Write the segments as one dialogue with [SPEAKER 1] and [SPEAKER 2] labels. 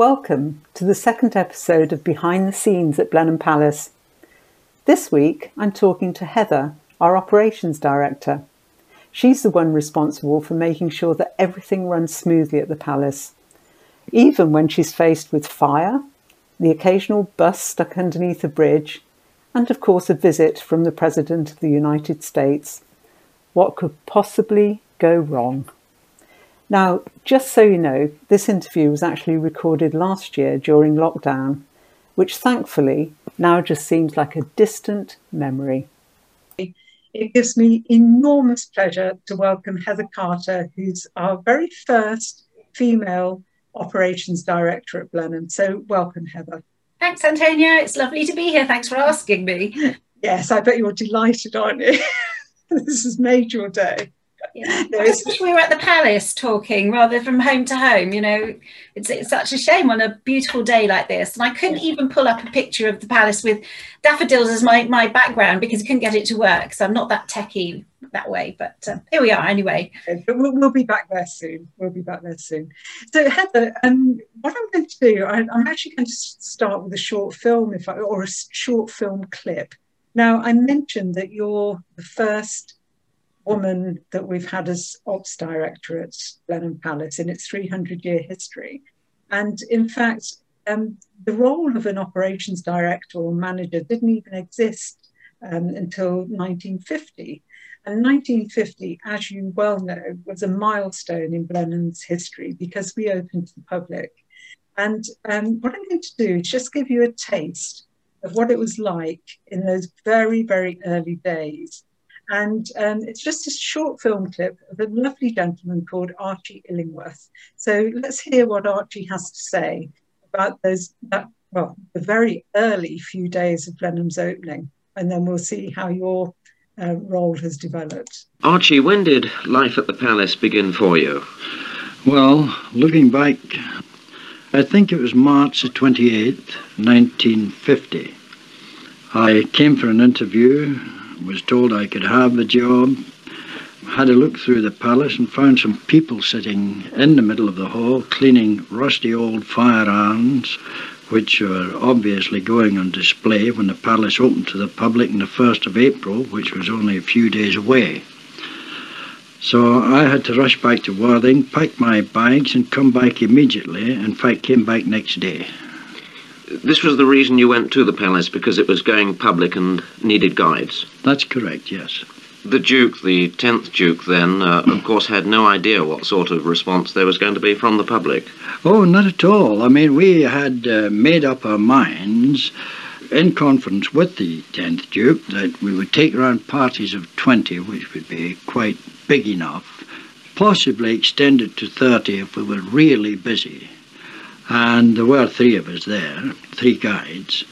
[SPEAKER 1] Welcome to the second episode of Behind the Scenes at Blenheim Palace. This week I'm talking to Heather, our operations director. She's the one responsible for making sure that everything runs smoothly at the palace, even when she's faced with fire, the occasional bus stuck underneath a bridge, and of course a visit from the President of the United States. What could possibly go wrong? Now, just so you know, this interview was actually recorded last year during lockdown, which thankfully now just seems like a distant memory.
[SPEAKER 2] It gives me enormous pleasure to welcome Heather Carter, who's our very first female operations director at Blenheim. So, welcome, Heather.
[SPEAKER 3] Thanks, Antonia. It's lovely to be here. Thanks for asking me.
[SPEAKER 2] Yes, I bet you're delighted, aren't you? this has made your day.
[SPEAKER 3] Yeah. I wish we were at the palace talking rather from home to home. You know, it's, it's such a shame on a beautiful day like this. And I couldn't even pull up a picture of the palace with daffodils as my, my background because I couldn't get it to work. So I'm not that techie that way. But uh, here we are anyway.
[SPEAKER 2] But we'll, we'll, be back there soon. We'll be back there soon. So Heather, um, what I'm going to do, I, am actually going to start with a short film, if I, or a short film clip. Now I mentioned that you're the first woman that we've had as ops director at Blenheim Palace in its 300 year history. And in fact, um, the role of an operations director or manager didn't even exist um, until 1950. And 1950, as you well know, was a milestone in Blenheim's history because we opened to the public. And um, what I'm going to do is just give you a taste of what it was like in those very, very early days and um, it's just a short film clip of a lovely gentleman called Archie Illingworth. So let's hear what Archie has to say about those, that, well, the very early few days of Blenheim's opening, and then we'll see how your uh, role has developed.
[SPEAKER 4] Archie, when did life at the palace begin for you?
[SPEAKER 5] Well, looking back, I think it was March the 28th, 1950. I came for an interview was told I could have the job. Had a look through the palace and found some people sitting in the middle of the hall cleaning rusty old firearms, which were obviously going on display when the palace opened to the public on the 1st of April, which was only a few days away. So I had to rush back to Worthing, pack my bags, and come back immediately. In fact, came back next day.
[SPEAKER 4] This was the reason you went to the palace, because it was going public and needed guides?
[SPEAKER 5] That's correct, yes.
[SPEAKER 4] The Duke, the 10th Duke, then, uh, of course, had no idea what sort of response there was going to be from the public.
[SPEAKER 5] Oh, not at all. I mean, we had uh, made up our minds in conference with the 10th Duke that we would take around parties of 20, which would be quite big enough, possibly extend it to 30 if we were really busy and there were three of us there, three guides.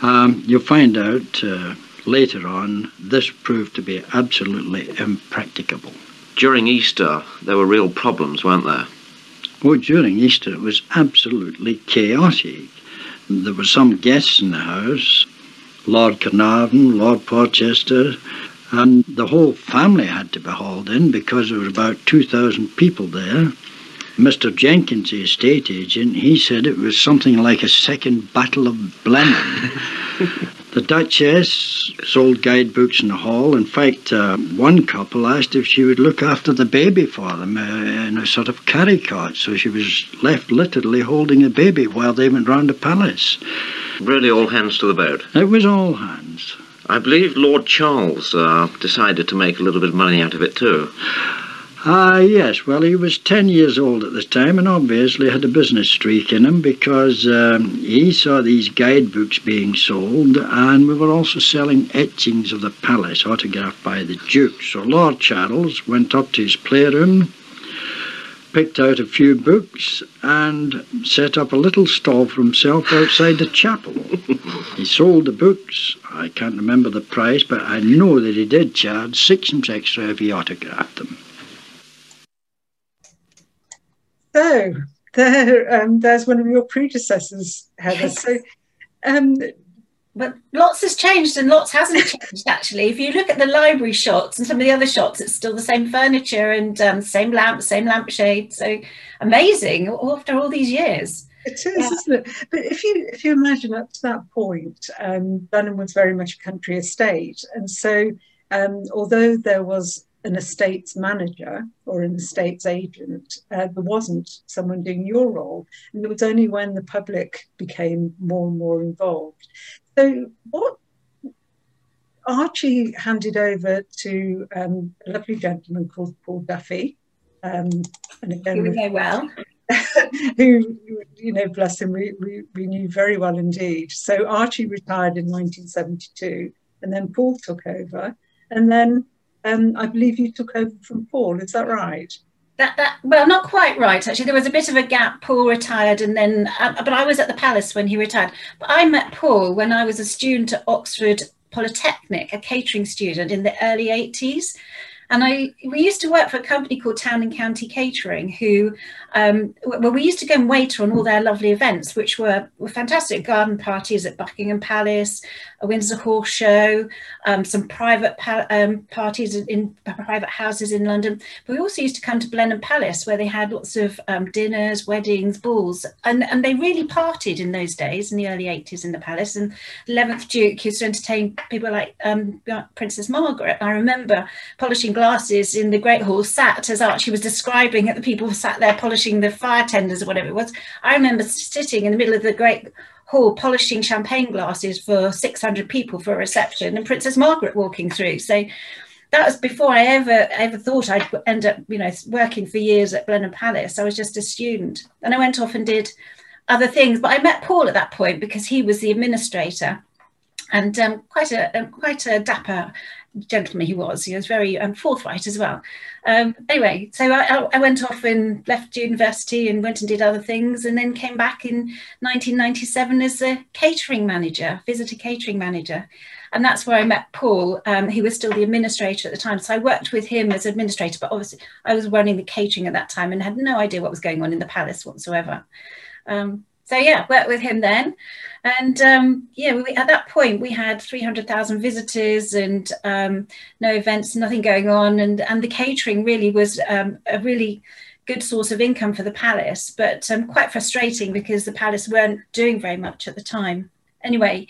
[SPEAKER 5] Um, you'll find out uh, later on this proved to be absolutely impracticable.
[SPEAKER 4] During Easter, there were real problems, weren't there?
[SPEAKER 5] Well, during Easter, it was absolutely chaotic. There were some guests in the house Lord Carnarvon, Lord Porchester, and the whole family had to be hauled in because there were about 2,000 people there. Mr. Jenkins, the estate agent, he said it was something like a second Battle of Blenheim. the Duchess sold guidebooks in the hall. In fact, uh, one couple asked if she would look after the baby for them uh, in a sort of carry cart, so she was left literally holding a baby while they went round the palace.
[SPEAKER 4] Really, all hands to the boat?
[SPEAKER 5] It was all hands.
[SPEAKER 4] I believe Lord Charles uh, decided to make a little bit of money out of it too.
[SPEAKER 5] Ah, yes. Well, he was 10 years old at the time and obviously had a business streak in him because um, he saw these guidebooks being sold and we were also selling etchings of the palace autographed by the Duke. So Lord Charles went up to his playroom, picked out a few books and set up a little stall for himself outside the chapel. he sold the books. I can't remember the price, but I know that he did charge sixpence extra if he autographed them.
[SPEAKER 2] So there, um, there's one of your predecessors, Heather. So, um,
[SPEAKER 3] but lots has changed and lots hasn't changed actually. If you look at the library shots and some of the other shots, it's still the same furniture and um, same lamp, same lampshade. So amazing after all these years.
[SPEAKER 2] It is, yeah. isn't it? But if you if you imagine up to that point, um, Blenheim was very much a country estate, and so um, although there was an estates manager or an estates agent, uh, there wasn't someone doing your role, and it was only when the public became more and more involved. So, what Archie handed over to um, a lovely gentleman called Paul Duffy. Um,
[SPEAKER 3] and again, we know well.
[SPEAKER 2] who, you know, bless him, we, we, we knew very well indeed. So Archie retired in 1972, and then Paul took over. And then um, I believe you took over from Paul, is that right?
[SPEAKER 3] That, that well not quite right actually there was a bit of a gap paul retired and then uh, but i was at the palace when he retired but i met paul when i was a student at oxford Polytechnic, a catering student in the early 80s. And I we used to work for a company called Town and County Catering, who um, well, we used to go and waiter on all their lovely events, which were, were fantastic garden parties at Buckingham Palace, a Windsor Horse Show, um, some private pa- um, parties in, private houses in London. But we also used to come to Blenheim Palace, where they had lots of um, dinners, weddings, balls, and, and they really partied in those days in the early 80s in the palace. And the 11th Duke used to entertain people like um, Princess Margaret. I remember polishing glasses in the Great Hall, sat as Archie was describing it, the people sat there polishing the fire tenders or whatever it was. I remember sitting in the middle of the Great hall polishing champagne glasses for 600 people for a reception and Princess Margaret walking through. So that was before I ever ever thought I'd end up, you know, working for years at Blenheim Palace. I was just a student. And I went off and did other things. But I met Paul at that point because he was the administrator and um, quite a um, quite a dapper gentleman he was. He was very um, forthright as well. Um, anyway, so I, I, went off and left university and went and did other things, and then came back in 1997 as a catering manager, visitor catering manager. And that's where I met Paul. Um, he was still the administrator at the time. So I worked with him as administrator, but obviously I was running the catering at that time and had no idea what was going on in the palace whatsoever. Um, so yeah, worked with him then. And um, yeah, we, at that point we had 300,000 visitors and um, no events, nothing going on. And, and the catering really was um, a really good source of income for the palace, but um, quite frustrating because the palace weren't doing very much at the time. Anyway,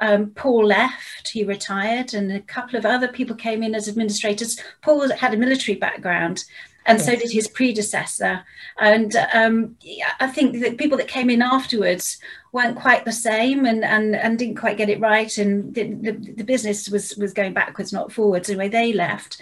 [SPEAKER 3] um, Paul left, he retired, and a couple of other people came in as administrators. Paul had a military background, and yes. so did his predecessor. And um, I think that people that came in afterwards weren't quite the same and, and, and didn't quite get it right. And the, the, the business was, was going backwards, not forwards. Anyway, they left.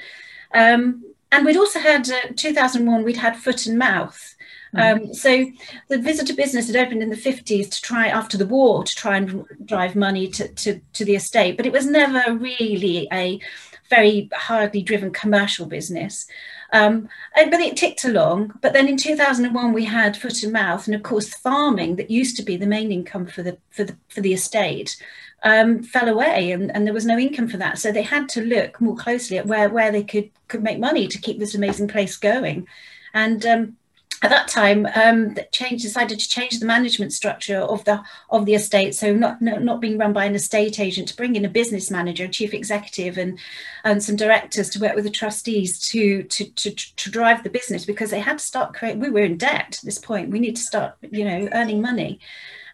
[SPEAKER 3] Um, and we'd also had uh, 2001, we'd had foot and mouth. Mm-hmm. Um, so the visitor business had opened in the 50s to try after the war to try and drive money to, to, to the estate, but it was never really a very hardly driven commercial business. Um, and, but it ticked along. But then in 2001, we had foot and mouth, and of course, farming that used to be the main income for the for the for the estate um, fell away, and, and there was no income for that. So they had to look more closely at where where they could could make money to keep this amazing place going. And um, at that time, um, change decided to change the management structure of the of the estate. So not, not not being run by an estate agent, to bring in a business manager, a chief executive, and and some directors to work with the trustees to to to, to drive the business because they had to start create. We were in debt at this point. We need to start, you know, earning money.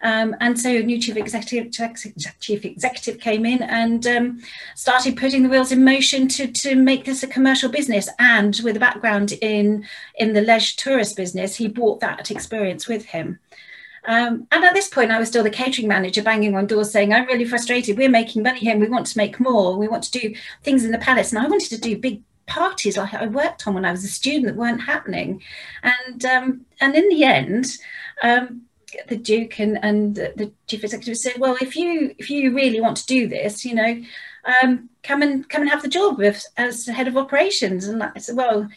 [SPEAKER 3] Um, and so a new chief executive, chief executive came in and um, started putting the wheels in motion to, to make this a commercial business. And with a background in, in the leisure tourist business, he brought that experience with him. Um, and at this point, I was still the catering manager, banging on doors, saying, "I'm really frustrated. We're making money here. And we want to make more. We want to do things in the palace." And I wanted to do big parties like I worked on when I was a student that weren't happening. And um, and in the end, um, the Duke and, and the chief executive said, well, if you if you really want to do this, you know, um, come and come and have the job as, as head of operations. And I said, well,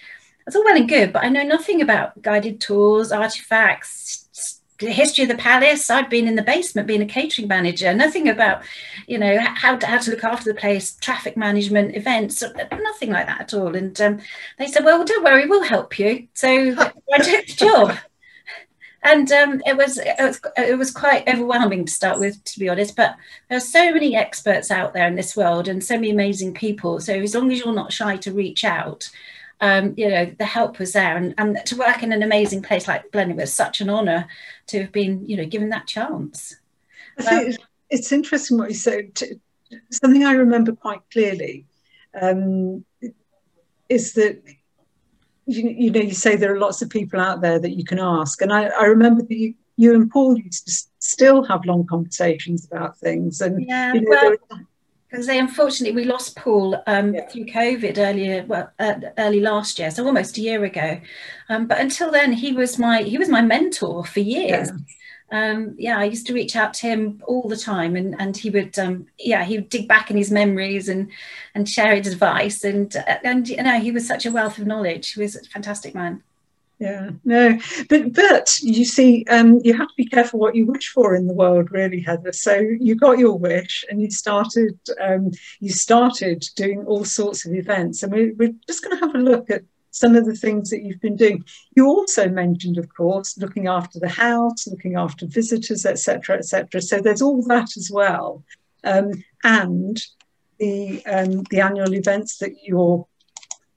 [SPEAKER 3] that's all well and good, but I know nothing about guided tours, artifacts, the history of the palace. I've been in the basement being a catering manager, nothing about, you know, how to, how to look after the place, traffic management, events, nothing like that at all. And um, they said, well, don't worry, we'll help you. So I took the job and um, it was it was it was quite overwhelming to start with, to be honest. But there are so many experts out there in this world, and so many amazing people. So as long as you're not shy to reach out, um, you know, the help was there, and, and to work in an amazing place like Blenheim was such an honour to have been, you know, given that chance.
[SPEAKER 2] I think um, it's interesting what you said. Something I remember quite clearly um, is that you, you, know you say there are lots of people out there that you can ask, and I, I remember that you, you and Paul used to still have long conversations about things, and
[SPEAKER 3] yeah,
[SPEAKER 2] you know,
[SPEAKER 3] well, because they unfortunately we lost Paul um, yeah. through COVID earlier, well, uh, early last year, so almost a year ago. Um, but until then, he was my he was my mentor for years. Yeah. Um, yeah, I used to reach out to him all the time, and and he would um, yeah he would dig back in his memories and and share his advice, and and you know he was such a wealth of knowledge. He was a fantastic man
[SPEAKER 2] yeah no but but you see um, you have to be careful what you wish for in the world really heather so you got your wish and you started um, you started doing all sorts of events and we, we're just going to have a look at some of the things that you've been doing you also mentioned of course looking after the house looking after visitors etc etc so there's all that as well um, and the um, the annual events that you're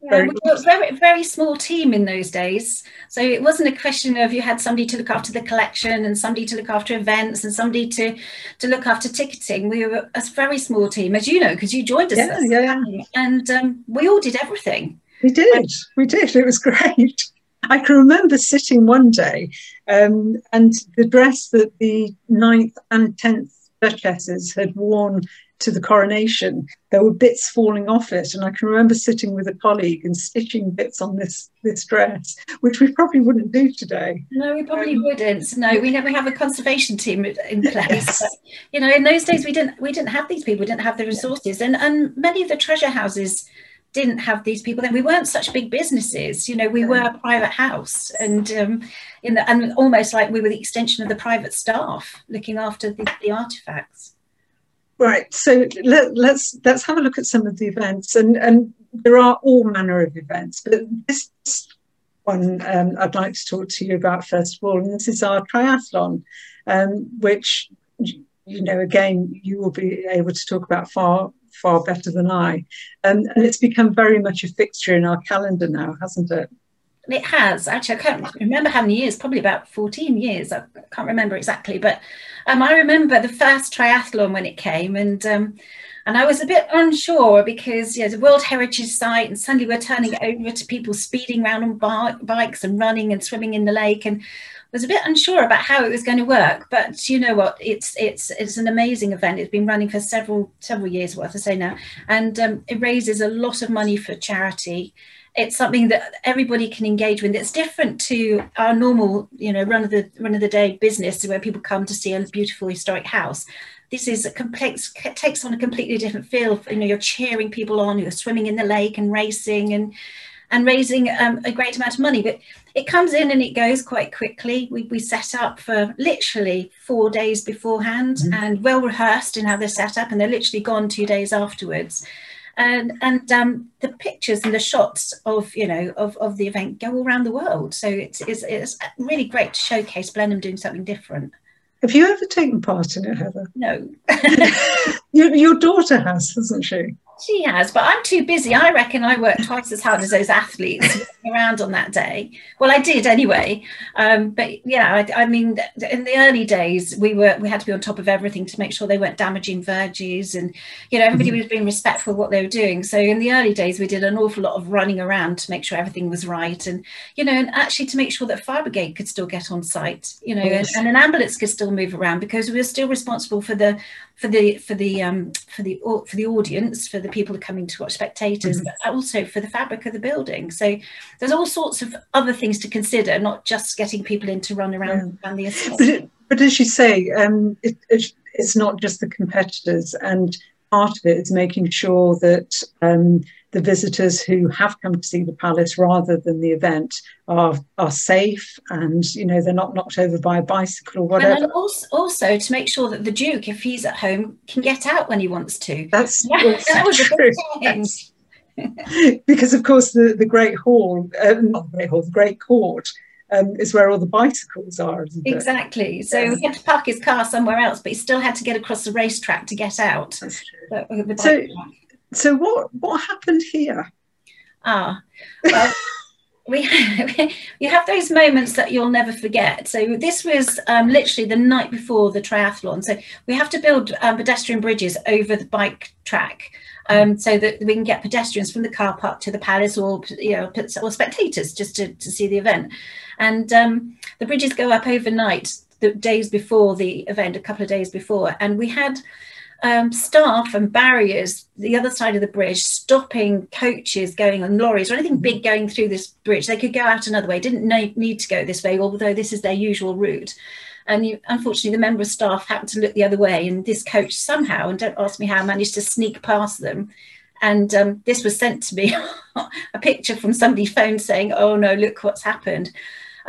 [SPEAKER 3] yeah, we were a very, very small team in those days. So it wasn't a question of you had somebody to look after the collection and somebody to look after events and somebody to, to look after ticketing. We were a very small team, as you know, because you joined us.
[SPEAKER 2] Yeah, yeah, yeah.
[SPEAKER 3] And um, we all did everything.
[SPEAKER 2] We did. We did. It was great. I can remember sitting one day um, and the dress that the ninth and tenth duchesses had worn to the coronation, there were bits falling off it. And I can remember sitting with a colleague and stitching bits on this, this dress, which we probably wouldn't do today.
[SPEAKER 3] No, we probably um, wouldn't. No, we never have a conservation team in place. Yes. But, you know, in those days we didn't we didn't have these people, we didn't have the resources. And and many of the treasure houses didn't have these people then we weren't such big businesses you know we were a private house and um in the, and almost like we were the extension of the private staff looking after the, the artifacts
[SPEAKER 2] Right. So let, let's let's have a look at some of the events, and and there are all manner of events, but this one um, I'd like to talk to you about first of all, and this is our triathlon, um, which you know again you will be able to talk about far far better than I, um, and it's become very much a fixture in our calendar now, hasn't it?
[SPEAKER 3] It has actually. I can't remember how many years. Probably about fourteen years. I can't remember exactly, but um, I remember the first triathlon when it came, and um, and I was a bit unsure because yeah, the World Heritage Site, and suddenly we're turning it over to people speeding around on bikes and running and swimming in the lake, and was a bit unsure about how it was going to work. But you know what? It's it's it's an amazing event. It's been running for several several years, what I say now, and um, it raises a lot of money for charity it's something that everybody can engage with. It's different to our normal, you know, run of the run of the day business where people come to see a beautiful historic house. This is a complex takes on a completely different feel. You know, you're cheering people on, you're swimming in the lake and racing and and raising um, a great amount of money. But it comes in and it goes quite quickly. We, we set up for literally four days beforehand mm-hmm. and well rehearsed in how they're set up, and they're literally gone two days afterwards and and um, the pictures and the shots of you know of, of the event go all around the world. So it's, it's it's really great to showcase Blenheim doing something different.
[SPEAKER 2] Have you ever taken part in it, Heather?
[SPEAKER 3] No.
[SPEAKER 2] your, your daughter has, hasn't she?
[SPEAKER 3] She has, but I'm too busy. I reckon I work twice as hard as those athletes around on that day. Well, I did anyway. Um, but yeah, I, I, mean, in the early days, we were we had to be on top of everything to make sure they weren't damaging verges, and you know everybody mm-hmm. was being respectful of what they were doing. So in the early days, we did an awful lot of running around to make sure everything was right, and you know, and actually to make sure that fire brigade could still get on site, you know, and, and an ambulance could still move around because we were still responsible for the for the for the um, for the for the audience, for the people coming to watch spectators, mm-hmm. but also for the fabric of the building. So there's all sorts of other things to consider, not just getting people in to run around, yeah. around the estate.
[SPEAKER 2] But, it, but as you say, um, it, it, it's not just the competitors, and part of it is making sure that um, the visitors who have come to see the palace rather than the event are are safe and you know they're not knocked over by a bicycle or whatever.
[SPEAKER 3] And also, also to make sure that the Duke, if he's at home, can get out when he wants to.
[SPEAKER 2] That's, that was true. Yes. because of course the, the Great Hall, uh, not the Great Hall, the Great Court um, is where all the bicycles are.
[SPEAKER 3] Exactly. So he had to park his car somewhere else, but he still had to get across the racetrack to get out.
[SPEAKER 2] That's true. so, so what what happened here?
[SPEAKER 3] Ah, well, we you have those moments that you'll never forget. So this was um, literally the night before the triathlon. So we have to build um, pedestrian bridges over the bike track. Um, so that we can get pedestrians from the car park to the palace or you know or spectators just to, to see the event and um, the bridges go up overnight the days before the event a couple of days before and we had um, staff and barriers the other side of the bridge stopping coaches going on lorries or anything big going through this bridge. They could go out another way didn't need to go this way although this is their usual route. And you, unfortunately the member of staff happened to look the other way and this coach somehow and don't ask me how managed to sneak past them. And um, this was sent to me a picture from somebody's phone saying oh no look what's happened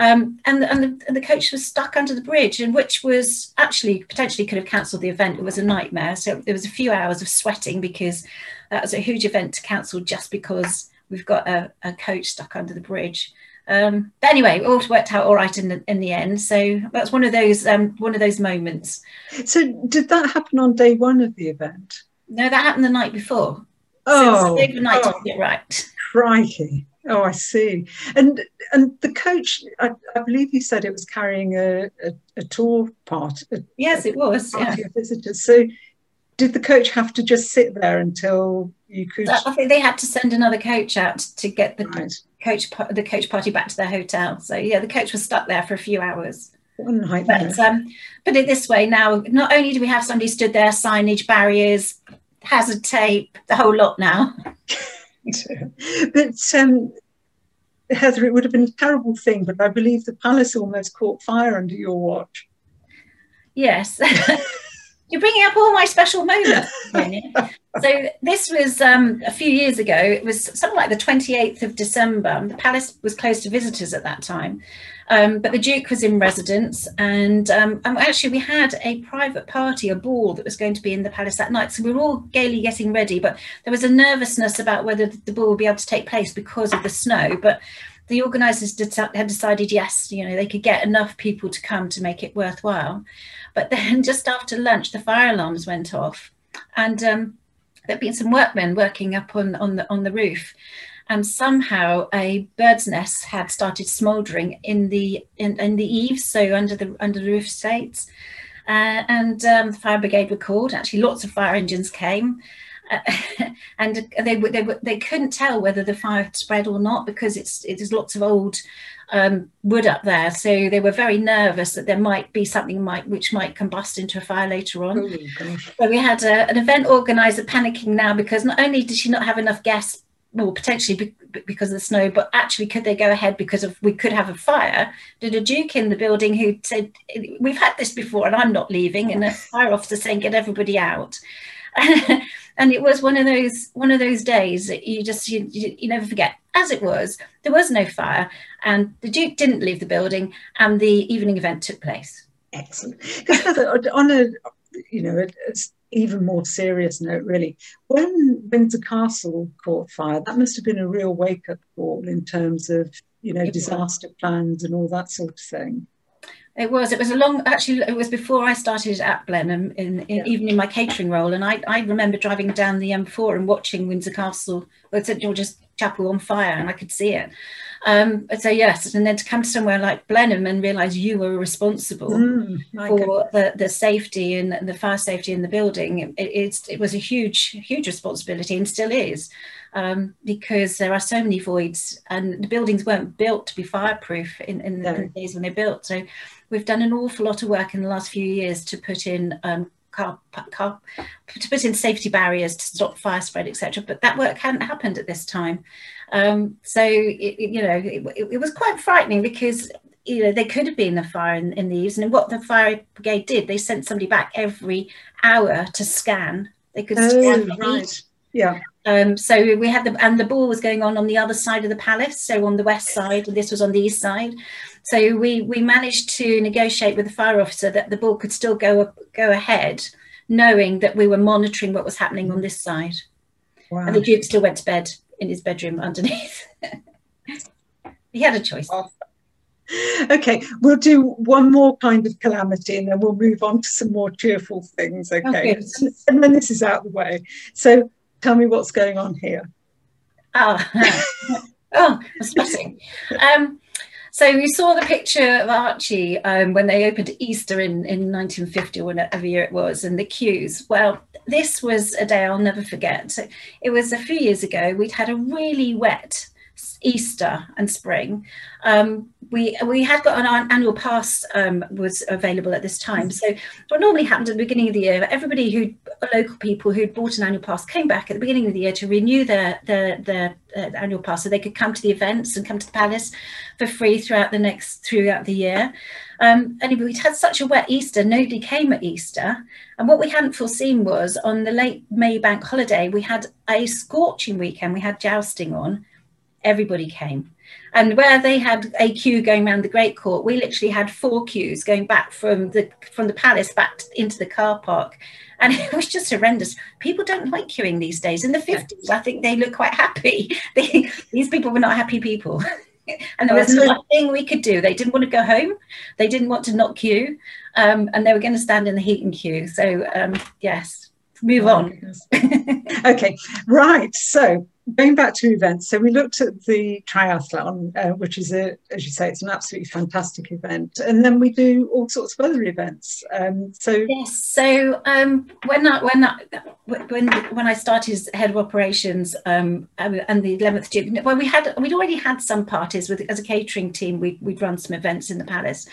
[SPEAKER 3] um, and, and the, and, the, coach was stuck under the bridge, and which was actually potentially could have cancelled the event. It was a nightmare. So there was a few hours of sweating because that was a huge event to cancel just because we've got a, a coach stuck under the bridge. Um, but anyway, it all worked out all right in the in the end. So that's one of those um, one of those moments.
[SPEAKER 2] So did that happen on day one of the event?
[SPEAKER 3] No, that happened the night before.
[SPEAKER 2] Oh,
[SPEAKER 3] so overnight oh, to get right.
[SPEAKER 2] Crikey. Oh, I see. And and the coach, I, I believe you said it was carrying a, a, a tour part. A,
[SPEAKER 3] yes, it was. Yeah.
[SPEAKER 2] visitors. So, did the coach have to just sit there until you could?
[SPEAKER 3] I think they had to send another coach out to get the right. coach the coach party back to their hotel. So yeah, the coach was stuck there for a few hours.
[SPEAKER 2] But
[SPEAKER 3] um, put it this way: now, not only do we have somebody stood there, signage, barriers, hazard tape, the whole lot now.
[SPEAKER 2] but um, Heather, it would have been a terrible thing, but I believe the palace almost caught fire under your watch.
[SPEAKER 3] Yes. You're bringing up all my special moments. so this was um, a few years ago. It was something like the 28th of December. The palace was closed to visitors at that time. Um, but the Duke was in residence, and, um, actually we had a private party, a ball that was going to be in the palace that night. So we were all gaily getting ready, but there was a nervousness about whether the ball would be able to take place because of the snow. But the organisers had decided yes, you know, they could get enough people to come to make it worthwhile. But then just after lunch, the fire alarms went off, and um, there'd been some workmen working up on on the on the roof, and somehow a bird's nest had started smouldering in the in, in the eaves, so under the under the roof slates. Uh, and um, the fire brigade were called. Actually, lots of fire engines came, uh, and they, they they couldn't tell whether the fire had spread or not because it's it is lots of old um, wood up there. So they were very nervous that there might be something might which might combust into a fire later on. Oh, so we had a, an event organizer panicking now because not only did she not have enough guests well, potentially be- because of the snow, but actually, could they go ahead because of we could have a fire? Did a duke in the building who said, "We've had this before, and I'm not leaving," and a fire officer saying, "Get everybody out." and it was one of those one of those days that you just you, you, you never forget. As it was, there was no fire, and the duke didn't leave the building, and the evening event took place.
[SPEAKER 2] Excellent. on a you know, it's even more serious note, really. When Windsor Castle caught fire, that must have been a real wake up call in terms of, you know, disaster plans and all that sort of thing.
[SPEAKER 3] It was. It was a long. Actually, it was before I started at Blenheim, in, in yeah. even in my catering role. And I, I remember driving down the M4 and watching Windsor Castle, St George's Chapel on fire, and I could see it. Um, so yes, and then to come to somewhere like Blenheim and realise you were responsible mm, for the, the safety and the fire safety in the building, it, it's, it was a huge, huge responsibility and still is. Um, because there are so many voids and the buildings weren't built to be fireproof in, in, no. in, the days when they're built. So we've done an awful lot of work in the last few years to put in um, car, car, to put in safety barriers to stop fire spread, etc. But that work hadn't happened at this time. Um, so it, you know, it, it, was quite frightening because you know there could have been a fire in, in the eaves, and what the fire brigade did, they sent somebody back every hour to scan. They could oh, scan
[SPEAKER 2] right. Yeah.
[SPEAKER 3] Um, so we had the and the ball was going on on the other side of the palace, so on the west side, and this was on the east side. So we we managed to negotiate with the fire officer that the ball could still go go ahead, knowing that we were monitoring what was happening on this side. Wow. And the Duke still went to bed in his bedroom underneath. he had a choice.
[SPEAKER 2] Okay, we'll do one more kind of calamity and then we'll move on to some more cheerful things. Okay, okay. and then this is out of the way. So tell me what's going on here.
[SPEAKER 3] Oh, oh, I'm sweating. Um, so you saw the picture of Archie um, when they opened Easter in, in 1950 or whatever year it was, and the queues. Well, this was a day I'll never forget. It was a few years ago. We'd had a really wet Easter and spring. Um, we we had got an annual pass um, was available at this time. So what normally happened at the beginning of the year, everybody who local people who'd bought an annual pass came back at the beginning of the year to renew their their their uh, annual pass, so they could come to the events and come to the palace for free throughout the next throughout the year. Um, anyway, we'd had such a wet Easter, nobody came at Easter. And what we hadn't foreseen was on the late May bank holiday, we had a scorching weekend. We had jousting on everybody came. And where they had a queue going around the Great Court, we literally had four queues going back from the from the palace back into the car park. And it was just horrendous. People don't like queuing these days. In the 50s, I think they look quite happy. They, these people were not happy people. and there was nothing we could do. They didn't want to go home. They didn't want to not queue. Um, and they were going to stand in the heat and queue. So, um, yes, move oh on.
[SPEAKER 2] okay, right. So going back to events, so we looked at the triathlon, uh, which is a, as you say, it's an absolutely fantastic event, and then we do all sorts of other events. Um, so
[SPEAKER 3] yes, so um, when I, when I, when when I started as head of operations um, and the 11th Duke, well, we had we'd already had some parties with as a catering team. We we'd run some events in the palace.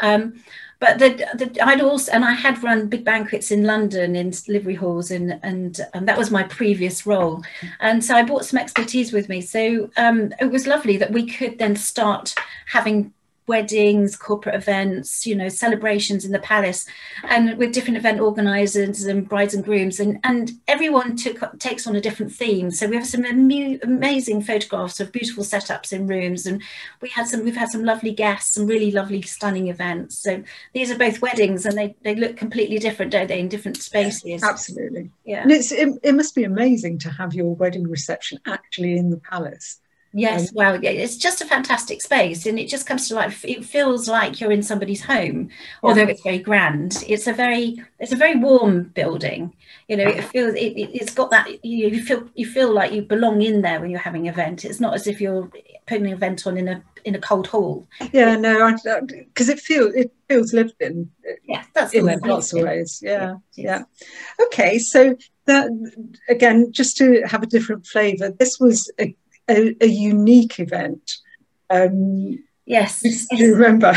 [SPEAKER 3] Um, but the, the, I'd also and I had run big banquets in London in livery halls and and and that was my previous role. And so I brought some expertise with me. So um, it was lovely that we could then start having weddings, corporate events, you know, celebrations in the palace, and with different event organisers and brides and grooms, and and everyone took takes on a different theme. So we have some amazing photographs of beautiful setups in rooms, and we had some we've had some lovely guests, some really lovely stunning events. So these are both weddings, and they they look completely different, don't they, in different spaces?
[SPEAKER 2] Absolutely. Yeah. And it's it, it must be amazing to have your wedding reception actually in the palace.
[SPEAKER 3] Yes, well, it's just a fantastic space, and it just comes to life. It feels like you're in somebody's home, although it's very grand. It's a very, it's a very warm building. You know, it feels it, has got that. You, you feel you feel like you belong in there when you're having an event. It's not as if you're putting an event on in a in a cold hall.
[SPEAKER 2] Yeah, no, because it feels it feels lived in.
[SPEAKER 3] Yeah, that's
[SPEAKER 2] in lots of ways. Yeah, yeah. Okay, so that again, just to have a different flavour, this was a a, a unique event. Um,
[SPEAKER 3] yes.
[SPEAKER 2] Do you remember?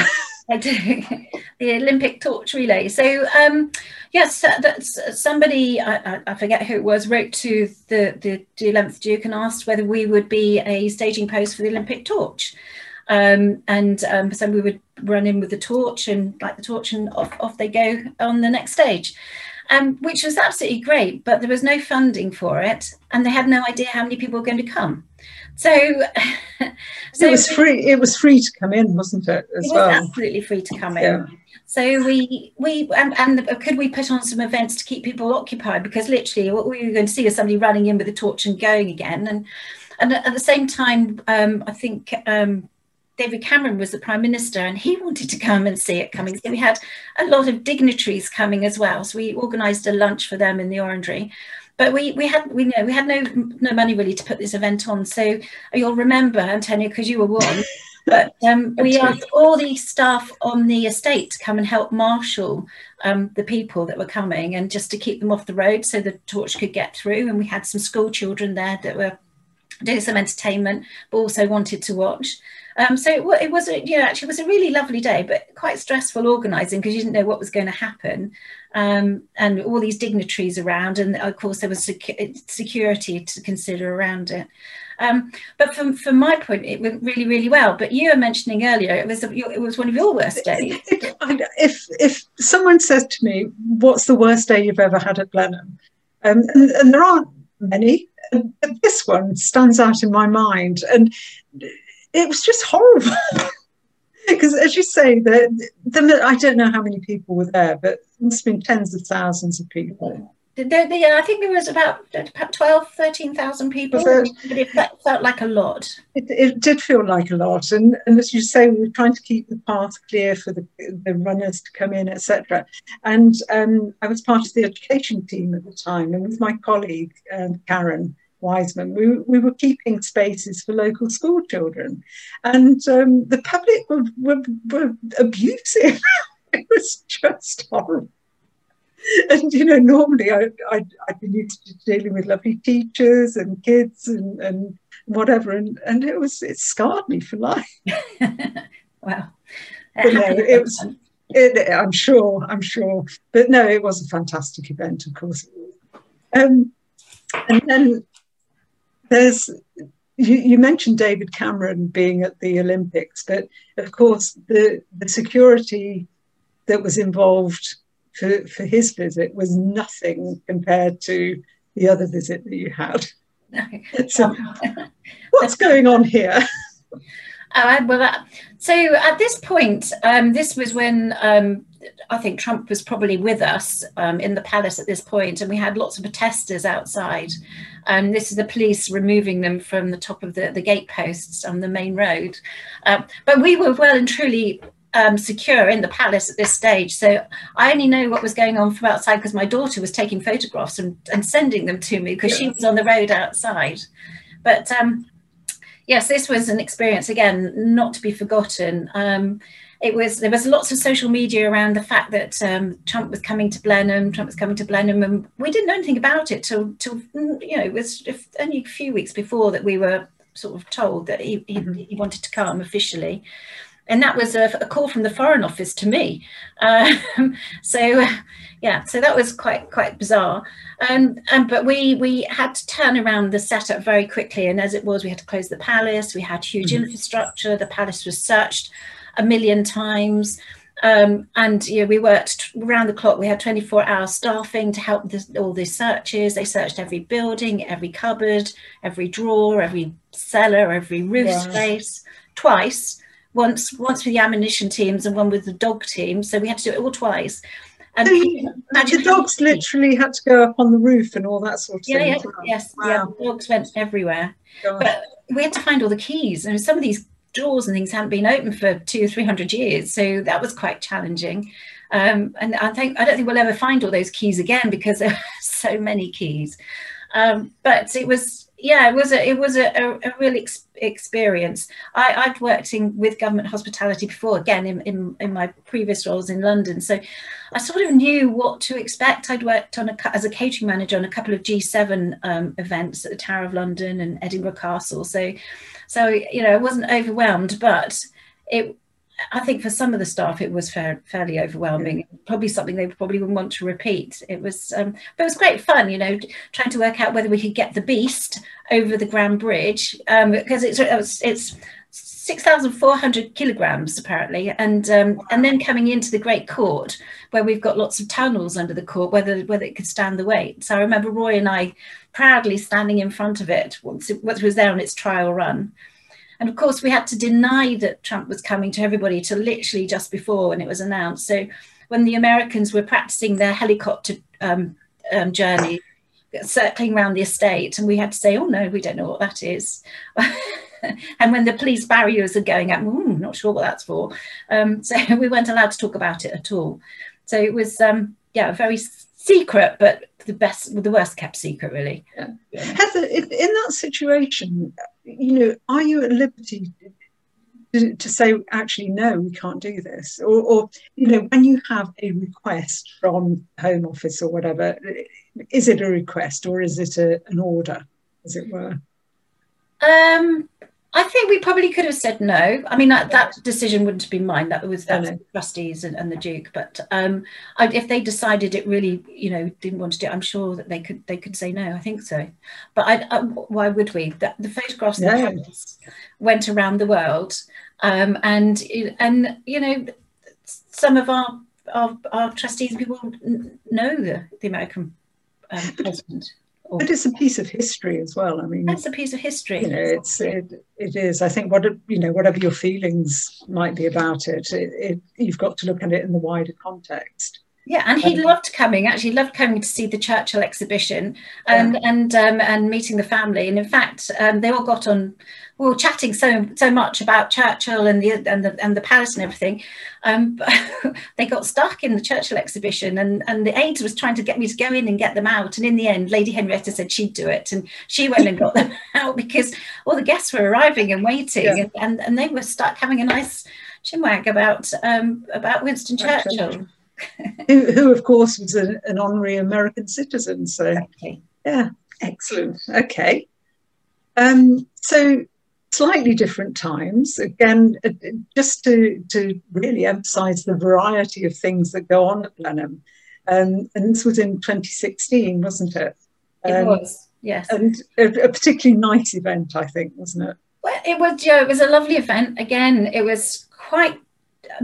[SPEAKER 3] I do. the Olympic torch relay. So, um, yes, that's somebody, I, I, forget who it was, wrote to the, the, 11th Duke and asked whether we would be a staging post for the Olympic torch. Um, and um, so we would run in with the torch and light the torch and off, off they go on the next stage um, which was absolutely great, but there was no funding for it, and they had no idea how many people were going to come. So,
[SPEAKER 2] so it was free. It was free to come in, wasn't it? As
[SPEAKER 3] it
[SPEAKER 2] well,
[SPEAKER 3] absolutely free to come in. Yeah. So we we and, and, could we put on some events to keep people occupied because literally what we were going to see is somebody running in with a torch and going again, and and at the same time, um, I think um, David Cameron was the Prime Minister and he wanted to come and see it coming. So we had a lot of dignitaries coming as well. So we organised a lunch for them in the Orangery. But we, we had we know we had no no money really to put this event on. So you'll remember, Antonia, because you were one. But um, we asked all the staff on the estate to come and help marshal um, the people that were coming and just to keep them off the road so the torch could get through. And we had some school children there that were doing some entertainment, but also wanted to watch. Um, so it, it was, a, you know, actually it was a really lovely day, but quite stressful organising because you didn't know what was going to happen. Um, and all these dignitaries around, and of course there was sec- security to consider around it. Um, but from from my point, it went really really well. But you were mentioning earlier, it was a, it was one of your worst days.
[SPEAKER 2] If if someone says to me, "What's the worst day you've ever had at Blenheim?" Um, and, and there aren't many, but this one stands out in my mind, and it was just horrible. because as you say, the, the, I don't know how many people were there, but must have been tens of thousands of people.
[SPEAKER 3] The, I think there was about, about 12, 13,000 people, but it felt like a lot.
[SPEAKER 2] It, it, did feel like a lot. And, and as you say, we were trying to keep the path clear for the, the runners to come in, etc. And um, I was part of the education team at the time, and with my colleague, um, Karen, Wiseman, we, we were keeping spaces for local school children. And um, the public were, were, were abusive. it was just horrible. And, you know, normally I, I, I'd been used to dealing with lovely teachers and kids and, and whatever. And, and it was, it scarred me for life.
[SPEAKER 3] wow.
[SPEAKER 2] But no, it was, it, I'm sure, I'm sure. But no, it was a fantastic event, of course. Um, and then there's you, you, mentioned David Cameron being at the Olympics, but of course the the security that was involved for, for his visit was nothing compared to the other visit that you had. so, what's going on here?
[SPEAKER 3] Oh, well, uh, so at this point, um, this was when um, I think Trump was probably with us um, in the palace at this point, and we had lots of protesters outside. Um, this is the police removing them from the top of the, the gate posts on the main road. Uh, but we were well and truly um, secure in the palace at this stage. So I only know what was going on from outside because my daughter was taking photographs and, and sending them to me because yeah. she was on the road outside. But um, yes, this was an experience again not to be forgotten. It was there was lots of social media around the fact that um, Trump was coming to Blenheim, Trump was coming to Blenheim, and we didn't know anything about it till till you know it was only a few weeks before that we were sort of told that he he, mm-hmm. he wanted to come officially. And that was a, a, call from the Foreign Office to me. Um, so, yeah, so that was quite quite bizarre. Um, um, but we we had to turn around the setup very quickly, and as it was, we had to close the palace. We had huge mm-hmm. infrastructure. The palace was searched a million times. Um, and you know, we worked around the clock. We had 24 hour staffing to help this, all these searches. They searched every building, every cupboard, every drawer, every cellar, every roof space twice. Once, once with the ammunition teams and one with the dog team. So we had to do it all twice.
[SPEAKER 2] And so you, the dogs literally had to go up on the roof and all that sort of
[SPEAKER 3] yeah,
[SPEAKER 2] thing.
[SPEAKER 3] Yeah, yes, wow. yeah. The dogs went everywhere. Gosh. But we had to find all the keys. And some of these doors and things hadn't been open for two or three hundred years, so that was quite challenging. Um, and I think I don't think we'll ever find all those keys again because there are so many keys. Um, but it was yeah, it was a it was a, a, a real ex- experience. I, I'd worked in with government hospitality before, again in, in, in my previous roles in London, so I sort of knew what to expect. I'd worked on a, as a catering manager on a couple of G7 um, events at the Tower of London and Edinburgh Castle, so so, you know, I wasn't overwhelmed, but it, I think for some of the staff it was fair, fairly overwhelming. Yeah. Probably something they probably wouldn't want to repeat. It was, um, but it was great fun, you know, trying to work out whether we could get the beast over the Grand Bridge um, because it's it's six thousand four hundred kilograms apparently, and um, and then coming into the Great Court where we've got lots of tunnels under the court, whether whether it could stand the weight. So I remember Roy and I proudly standing in front of it once it, once it was there on its trial run. And of course, we had to deny that Trump was coming to everybody to literally just before when it was announced. So when the Americans were practicing their helicopter um, um, journey, circling around the estate, and we had to say, "Oh no, we don't know what that is." and when the police barriers are going up, mm, not sure what that's for. Um, so we weren't allowed to talk about it at all. So it was, um, yeah, very secret, but the best, the worst kept secret, really.
[SPEAKER 2] Yeah. Heather, in that situation, you know, are you at liberty to, to, say, actually, no, we can't do this? Or, or, you know, when you have a request from Home Office or whatever, is it a request or is it a, an order, as it were?
[SPEAKER 3] Um, I think we probably could have said no. I mean, that, that decision wouldn't have been mine. That was that was the trustees and, and, the Duke. But um, I, if they decided it really, you know, didn't want to do it, I'm sure that they could they could say no. I think so. But I, I, why would we? The, the photographs went around the world, um, and and you know, some of our our, our trustees people know the the American um, president.
[SPEAKER 2] But it's a piece of history as well. I mean,
[SPEAKER 3] it's a piece of history.
[SPEAKER 2] You know, it's it, it is. I think what you know, whatever your feelings might be about it, it, it, you've got to look at it in the wider context.
[SPEAKER 3] Yeah, and he loved coming. Actually, loved coming to see the Churchill exhibition and and um, and meeting the family. And in fact, um, they all got on. We were chatting so so much about Churchill and the and the and the palace and everything. Um, they got stuck in the Churchill exhibition, and and the aides was trying to get me to go in and get them out. And in the end, Lady Henrietta said she'd do it, and she went and got them out because all the guests were arriving and waiting,
[SPEAKER 2] Yeah.
[SPEAKER 3] and, and and they were stuck having a nice chinwag about um, about Winston
[SPEAKER 2] Churchill. Who, who of course was a, an honorary American citizen. So
[SPEAKER 3] Exactly.
[SPEAKER 2] yeah, excellent. Okay. Um, so slightly different times. Again, uh, just to to really emphasise the variety of things that go on at Blenheim. Um, and this was in 2016, wasn't it?
[SPEAKER 3] It
[SPEAKER 2] Um,
[SPEAKER 3] was, yes.
[SPEAKER 2] And a, a particularly nice event, I think, wasn't it?
[SPEAKER 3] Well, it was, yeah, it was a lovely event. Again, it was quite